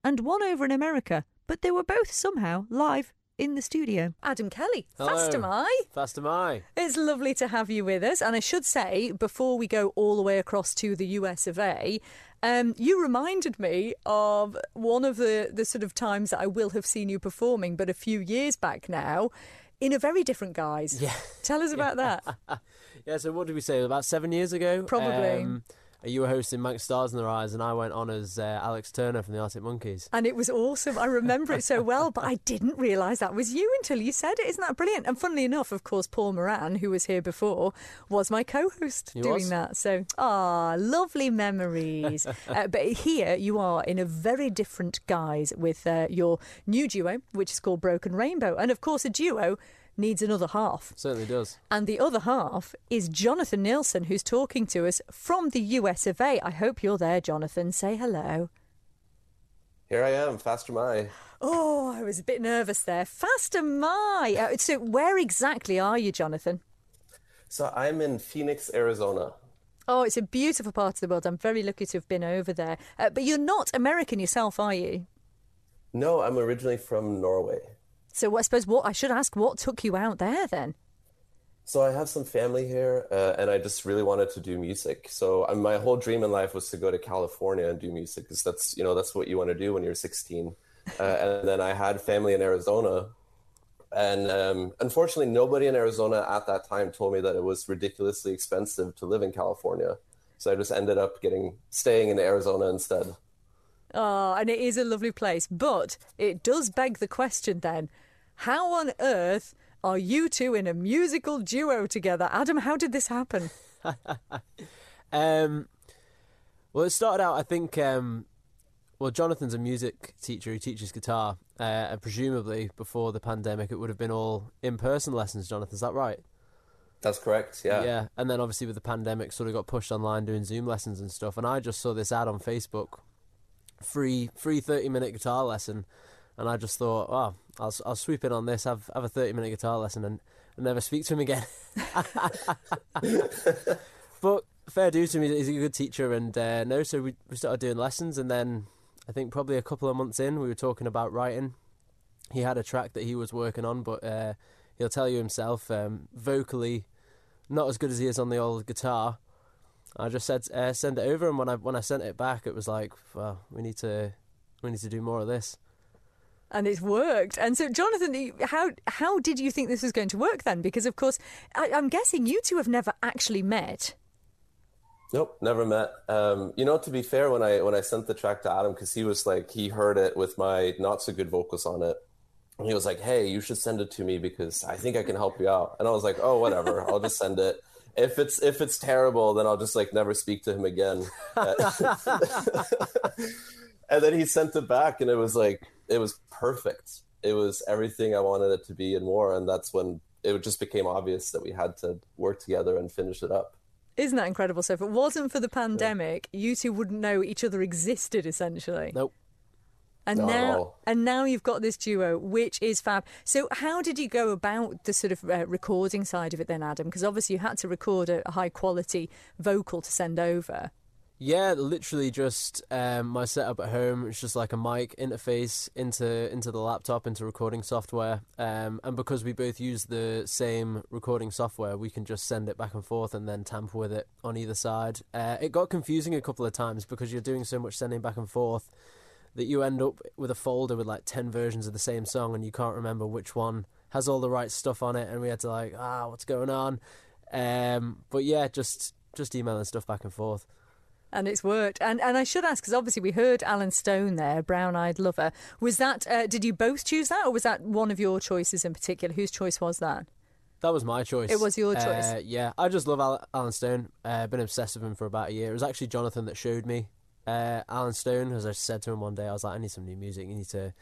and one over in America, but they were both somehow live in the studio. Adam Kelly, fast am I? Fast am I. It's lovely to have you with us. And I should say, before we go all the way across to the US of A, um, you reminded me of one of the, the sort of times that I will have seen you performing, but a few years back now, in a very different guise. Yeah. Tell us about that. Yeah, so what did we say? About seven years ago? Probably. Um, you were hosting Manx Stars in Their Eyes, and I went on as uh, Alex Turner from the Arctic Monkeys. And it was awesome. I remember it so well, but I didn't realise that was you until you said it. Isn't that brilliant? And funnily enough, of course, Paul Moran, who was here before, was my co host doing was. that. So, ah, lovely memories. uh, but here you are in a very different guise with uh, your new duo, which is called Broken Rainbow. And of course, a duo needs another half. Certainly does. And the other half is Jonathan Nielsen, who's talking to us from the US of A. I hope you're there, Jonathan. Say hello. Here I am, Faster My. Oh, I was a bit nervous there. Faster my. Uh, so, where exactly are you, Jonathan? So I'm in Phoenix, Arizona. Oh, it's a beautiful part of the world. I'm very lucky to have been over there. Uh, but you're not American yourself, are you? No, I'm originally from Norway. So, I suppose what I should ask, what took you out there then? So I have some family here, uh, and I just really wanted to do music. So um, my whole dream in life was to go to California and do music, because that's you know that's what you want to do when you're 16. Uh, and then I had family in Arizona, and um, unfortunately, nobody in Arizona at that time told me that it was ridiculously expensive to live in California. So I just ended up getting staying in Arizona instead. Oh, and it is a lovely place. But it does beg the question then how on earth are you two in a musical duo together? Adam, how did this happen? Um, well, it started out, I think, um, well, Jonathan's a music teacher. He teaches guitar. Uh, and presumably, before the pandemic, it would have been all in person lessons, Jonathan. Is that right? That's correct. Yeah. Yeah. And then obviously, with the pandemic, sort of got pushed online doing Zoom lessons and stuff. And I just saw this ad on Facebook free, free 30 minute guitar lesson. And I just thought, oh, I'll, I'll sweep in on this, have, have a 30 minute guitar lesson, and, and never speak to him again. but fair due to him, he's a good teacher. And uh, no, so we, we started doing lessons. And then I think probably a couple of months in, we were talking about writing. He had a track that he was working on, but uh, he'll tell you himself, um, vocally, not as good as he is on the old guitar. I just said uh, send it over, and when I when I sent it back, it was like, well, we need to we need to do more of this. And it's worked. And so, Jonathan, how how did you think this was going to work then? Because of course, I, I'm guessing you two have never actually met. Nope, never met. Um, you know, to be fair, when I when I sent the track to Adam, because he was like he heard it with my not so good vocals on it, and he was like, "Hey, you should send it to me because I think I can help you out." And I was like, "Oh, whatever, I'll just send it." If it's if it's terrible, then I'll just like never speak to him again. and then he sent it back, and it was like it was perfect. It was everything I wanted it to be and more. And that's when it just became obvious that we had to work together and finish it up. Isn't that incredible? So, if it wasn't for the pandemic, you two wouldn't know each other existed essentially. Nope. And Not now, and now you've got this duo, which is fab. So, how did you go about the sort of uh, recording side of it then, Adam? Because obviously you had to record a, a high quality vocal to send over. Yeah, literally just um, my setup at home. It's just like a mic interface into into the laptop into recording software. Um, and because we both use the same recording software, we can just send it back and forth and then tamper with it on either side. Uh, it got confusing a couple of times because you're doing so much sending back and forth that you end up with a folder with like ten versions of the same song and you can't remember which one has all the right stuff on it. And we had to like, ah, what's going on? Um, but yeah, just just emailing stuff back and forth. And it's worked. And and I should ask because obviously we heard Allen Stone there, Brown Eyed Lover. Was that? Uh, did you both choose that, or was that one of your choices in particular? Whose choice was that? That was my choice. It was your choice. Uh, yeah, I just love Al- Allen Stone. Uh, been obsessed with him for about a year. It was actually Jonathan that showed me uh, Allen Stone, as I said to him one day, I was like, I need some new music. You need to,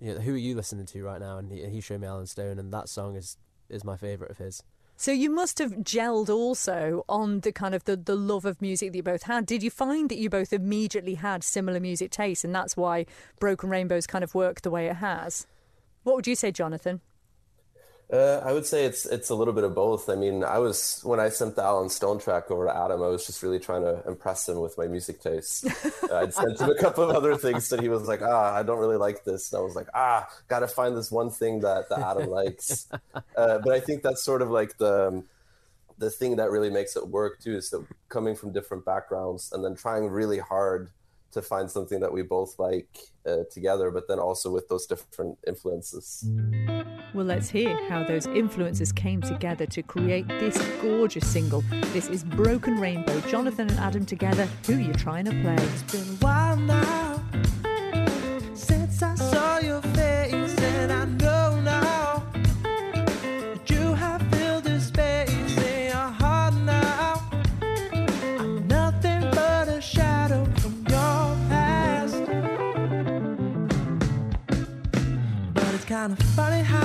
you know, who are you listening to right now? And he, he showed me Allen Stone, and that song is is my favourite of his. So you must have gelled also on the kind of the, the love of music that you both had. Did you find that you both immediately had similar music tastes and that's why Broken Rainbows kind of worked the way it has? What would you say, Jonathan? Uh, I would say it's it's a little bit of both. I mean, I was when I sent the Allen Stone track over to Adam, I was just really trying to impress him with my music taste. uh, I'd sent him a couple of other things that he was like, ah, I don't really like this, and I was like, ah, got to find this one thing that that Adam likes. Uh, but I think that's sort of like the the thing that really makes it work too is that coming from different backgrounds and then trying really hard to find something that we both like uh, together, but then also with those different influences. Well, let's hear how those influences came together to create this gorgeous single. This is Broken Rainbow, Jonathan and Adam together. Who are you trying to play? Kind of funny how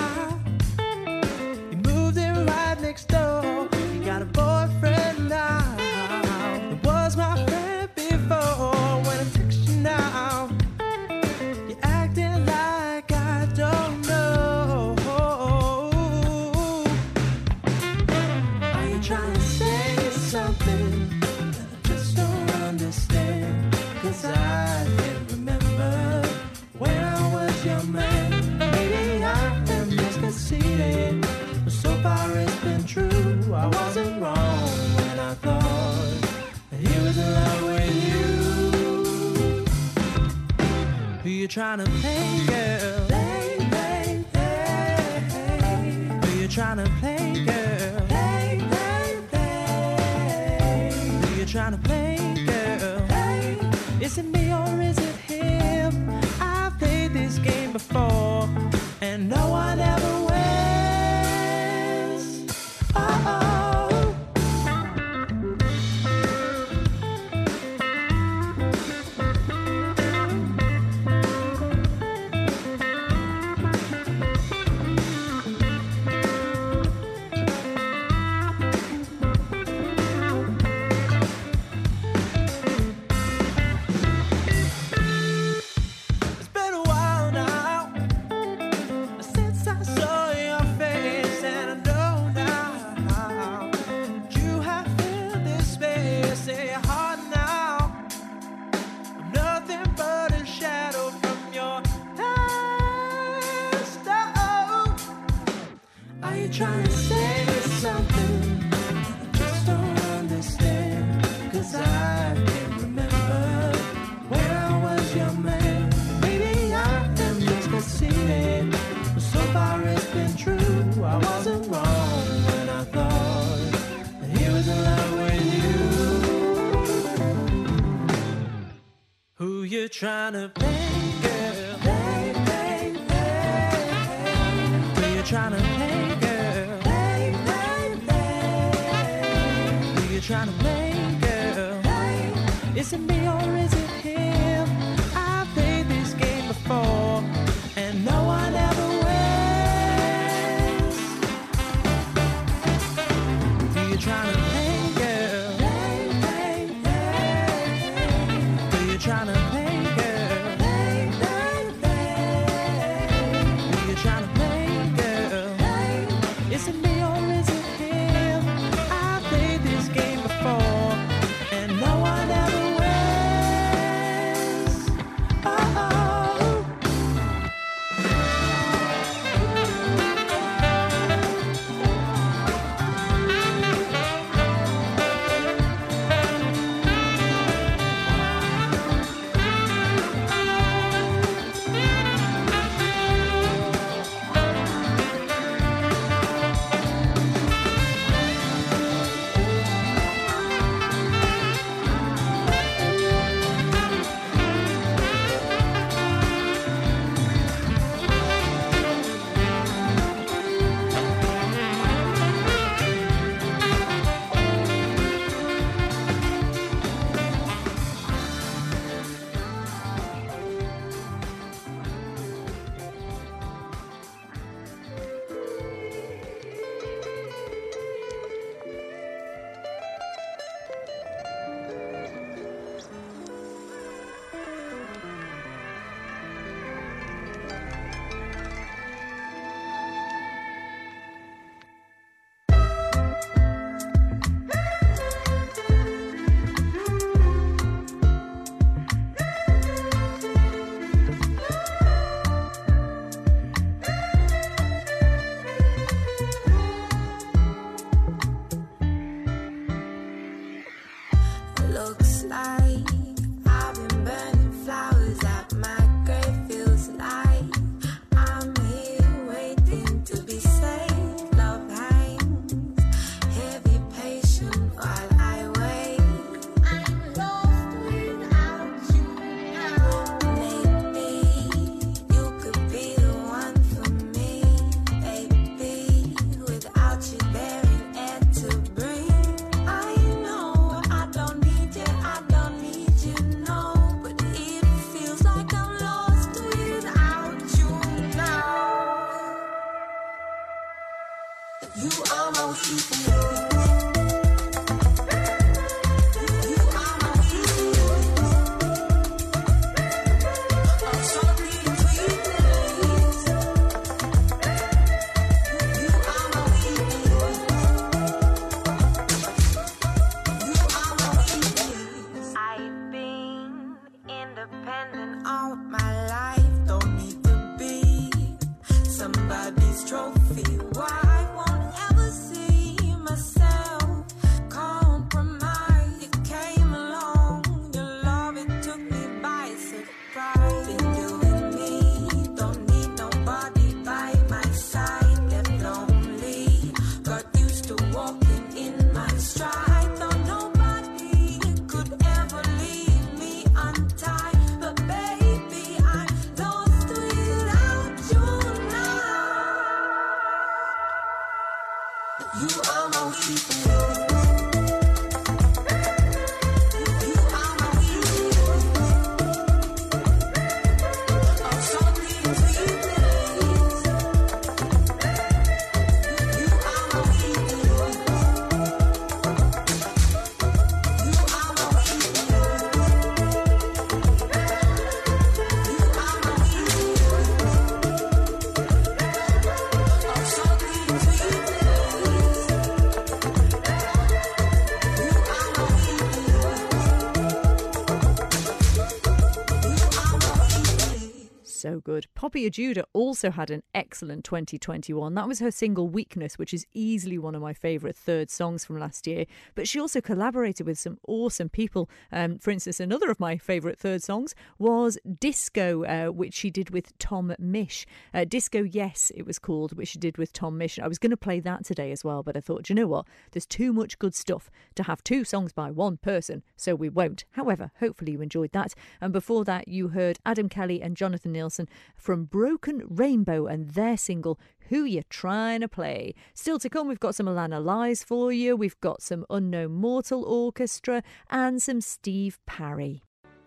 Good. Poppy Ajudha also had an excellent 2021. That was her single Weakness, which is easily one of my favourite third songs from last year. But she also collaborated with some awesome people. Um, for instance, another of my favourite third songs was Disco, uh, which she did with Tom Misch. Uh, Disco Yes, it was called, which she did with Tom Misch. I was going to play that today as well, but I thought, you know what? There's too much good stuff to have two songs by one person, so we won't. However, hopefully you enjoyed that. And before that, you heard Adam Kelly and Jonathan Nielsen from Broken Rainbow and their single Who You Trying to Play. Still to come, we've got some Alana Lies for you, we've got some Unknown Mortal Orchestra, and some Steve Parry.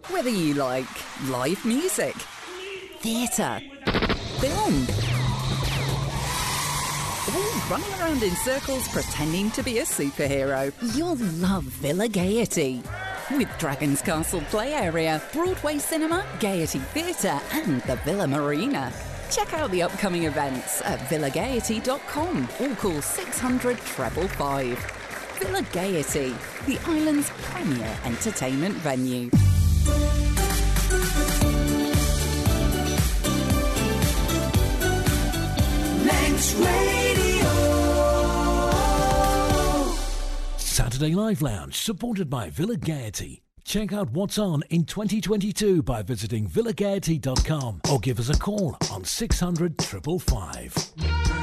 Whether you like live music, theatre, film, or running around in circles pretending to be a superhero, you'll love Villa Gaiety. With Dragon's Castle Play Area, Broadway Cinema, Gaiety Theatre, and the Villa Marina. Check out the upcoming events at villagaiety.com or call 600 555. Villa Gaiety, the island's premier entertainment venue. Radio. Saturday Live Lounge, supported by Villa Gaiety. Check out what's on in 2022 by visiting villagaiety.com or give us a call on 600 555.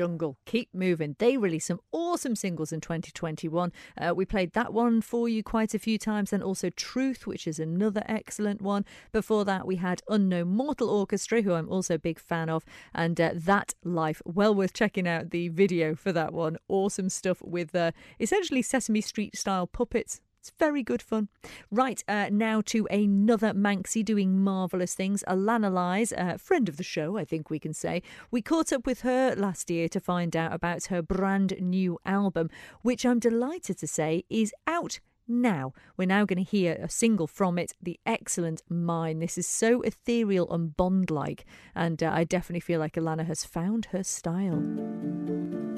Jungle. Keep moving. They released some awesome singles in 2021. Uh, we played that one for you quite a few times, and also Truth, which is another excellent one. Before that, we had Unknown Mortal Orchestra, who I'm also a big fan of, and uh, That Life. Well worth checking out the video for that one. Awesome stuff with uh, essentially Sesame Street style puppets. It's very good fun. Right, uh, now to another Manxie doing marvellous things. Alana Lies, uh, friend of the show, I think we can say. We caught up with her last year to find out about her brand new album, which I'm delighted to say is out now. We're now going to hear a single from it, the excellent Mine. This is so ethereal and Bond like, and uh, I definitely feel like Alana has found her style.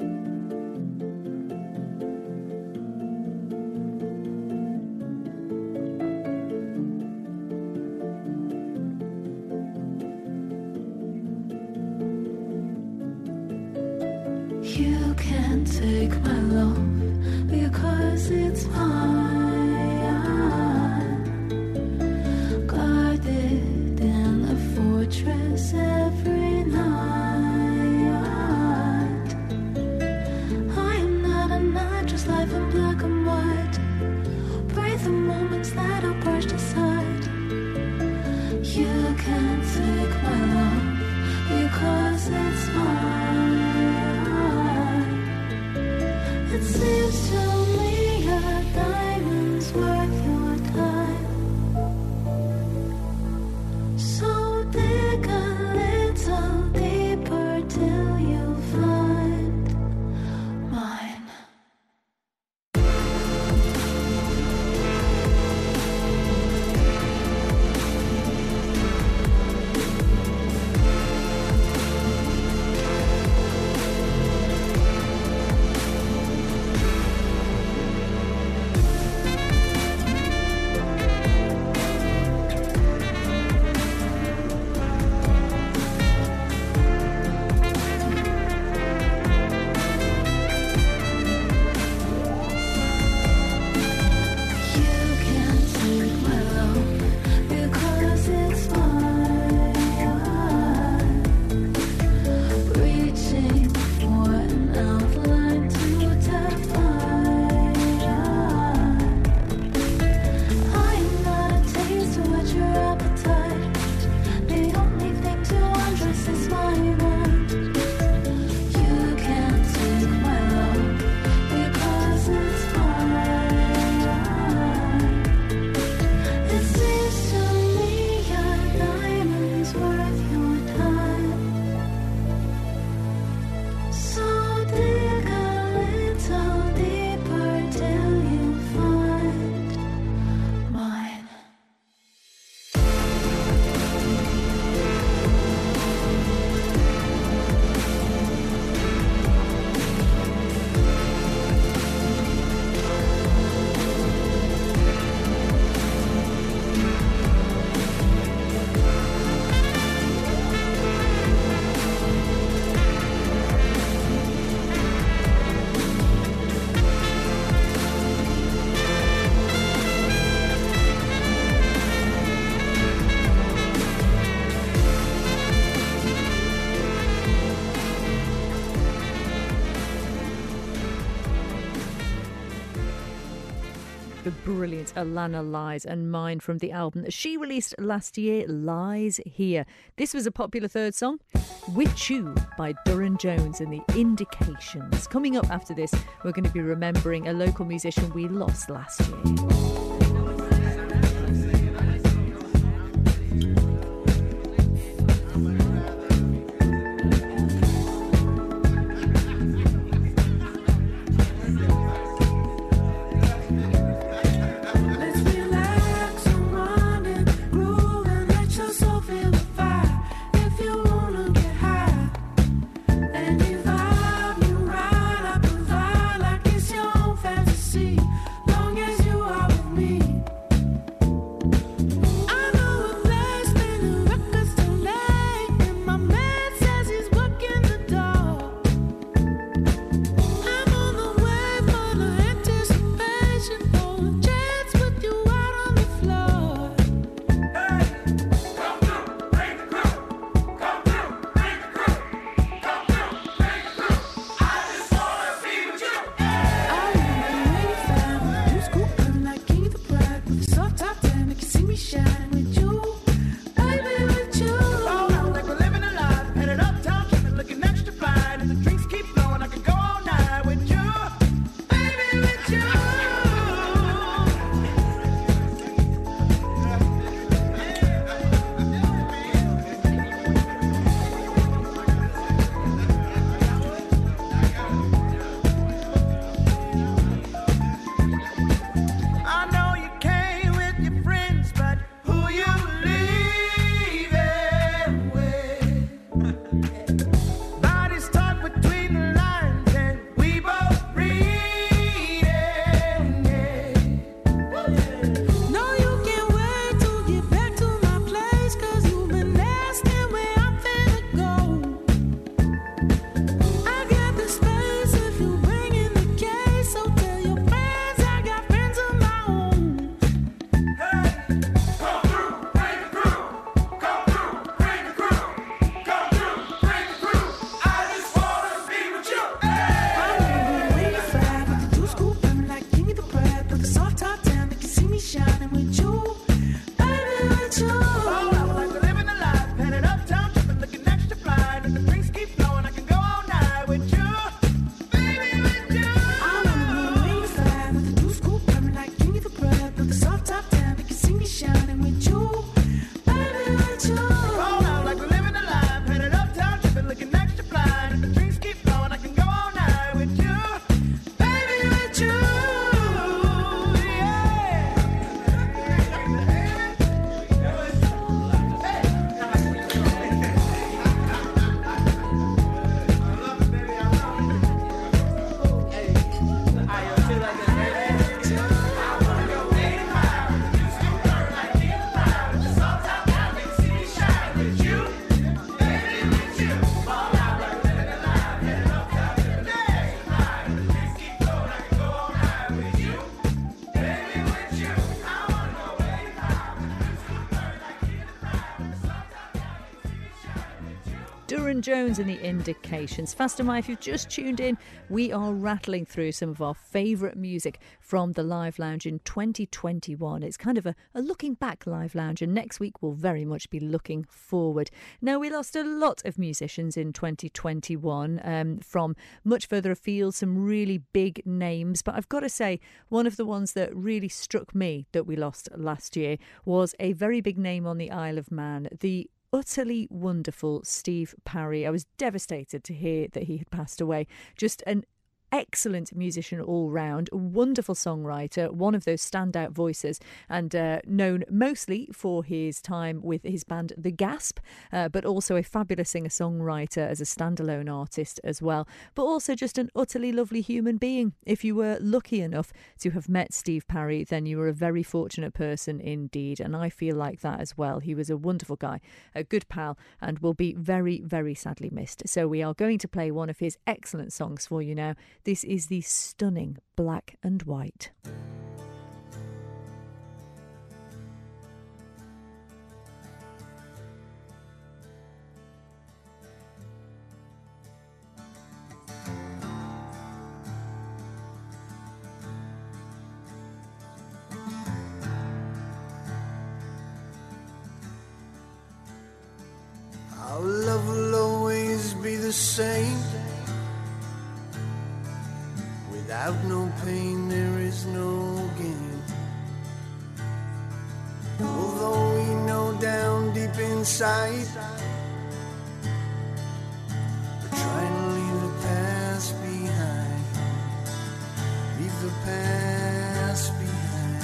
Take my love because it's mine. The brilliant Alana Lies and Mine from the album that she released last year, Lies Here. This was a popular third song, With You by Durand Jones and the Indications. Coming up after this, we're going to be remembering a local musician we lost last year. Durand and the Indications. Faster My, if you've just tuned in, we are rattling through some of our favourite music from the Live Lounge in 2021. It's kind of a, a looking back Live Lounge, and next week we'll very much be looking forward. Now, we lost a lot of musicians in 2021 um, from much further afield, some really big names, but I've got to say, one of the ones that really struck me that we lost last year was a very big name on the Isle of Man, the utterly wonderful Steve Parry. I was devastated to hear that he had passed away. Just an excellent musician all round, a wonderful songwriter, one of those standout voices, and uh, known mostly for his time with his band The Gasp, uh, but also a fabulous singer songwriter as a standalone artist as well. But also just an utterly lovely human being. If you were lucky enough to have met Steve Parry, then you were a very fortunate person indeed, and I feel like that as well. He was a wonderful guy, a good pal, and will be very, very sadly missed. So we are going to play one of his excellent songs for you now. This is the stunning black and white. Our love will always be the same. Without no pain, there is no gain. Although we know down deep inside, we're trying to leave the past behind. Leave the past behind.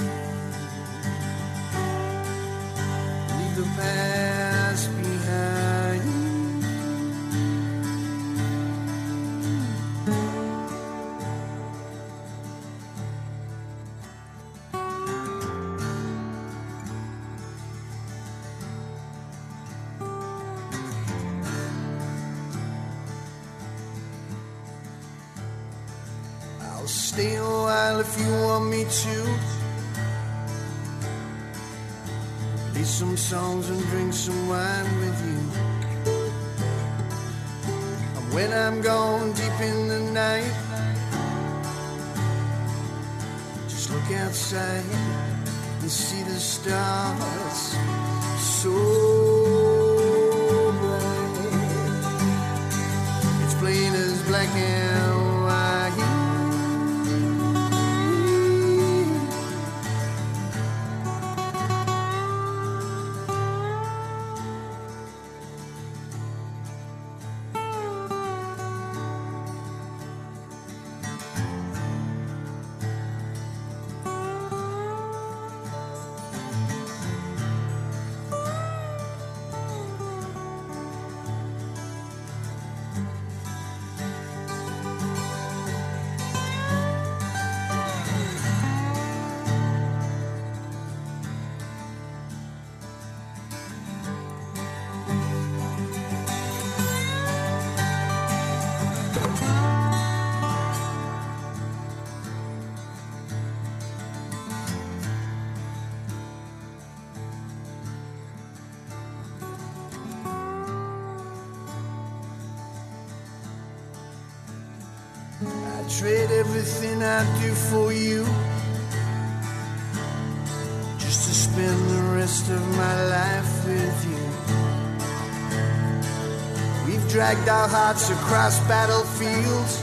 Leave the past you want me. Play some songs and drink some wine with you. And when I'm gone deep in the night, just look outside and see the stars so bright. It's plain as black and everything I do for you just to spend the rest of my life with you. We've dragged our hearts across battlefields,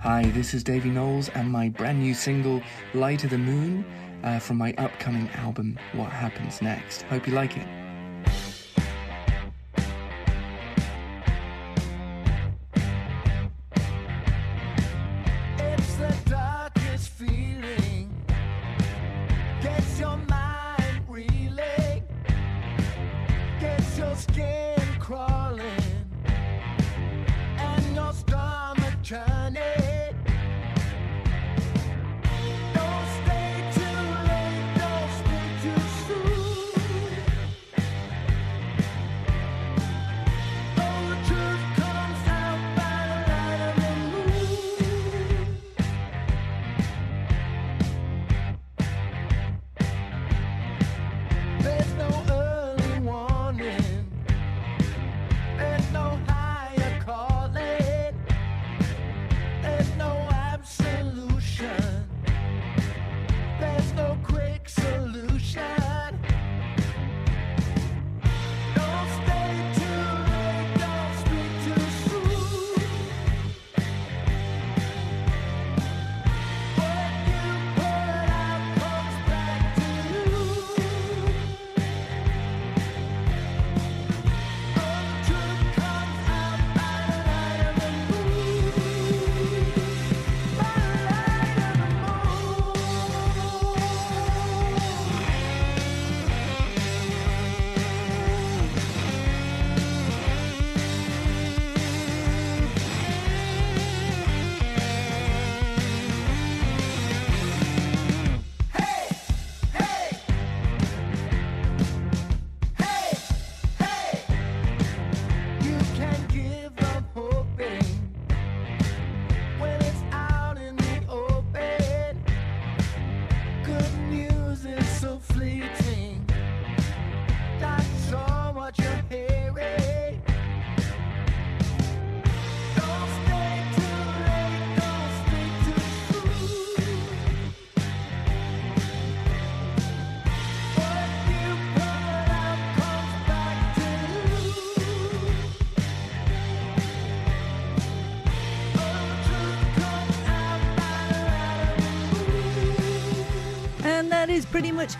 Hi, this is Davy Knowles and my brand new single, Light of the Moon, uh, from my upcoming album, What Happens Next. Hope you like it.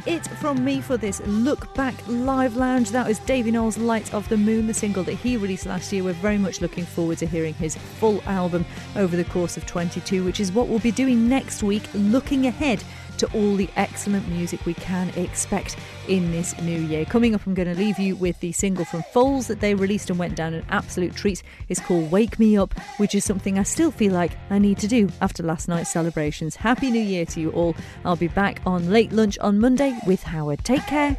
It from me for this Look Back Live Lounge. That was Davy Knowles' Light of the Moon, the single that he released last year. We're very much looking forward to hearing his full album over the course of 22, which is what we'll be doing next week, looking ahead to all the excellent music we can expect in this new year. Coming up, I'm going to leave you with the single from Foals that they released and went down an absolute treat. It's called Wake Me Up, which is something I still feel like I need to do after last night's celebrations. Happy New Year to you all. I'll be back on late lunch on Monday with Howard. Take care.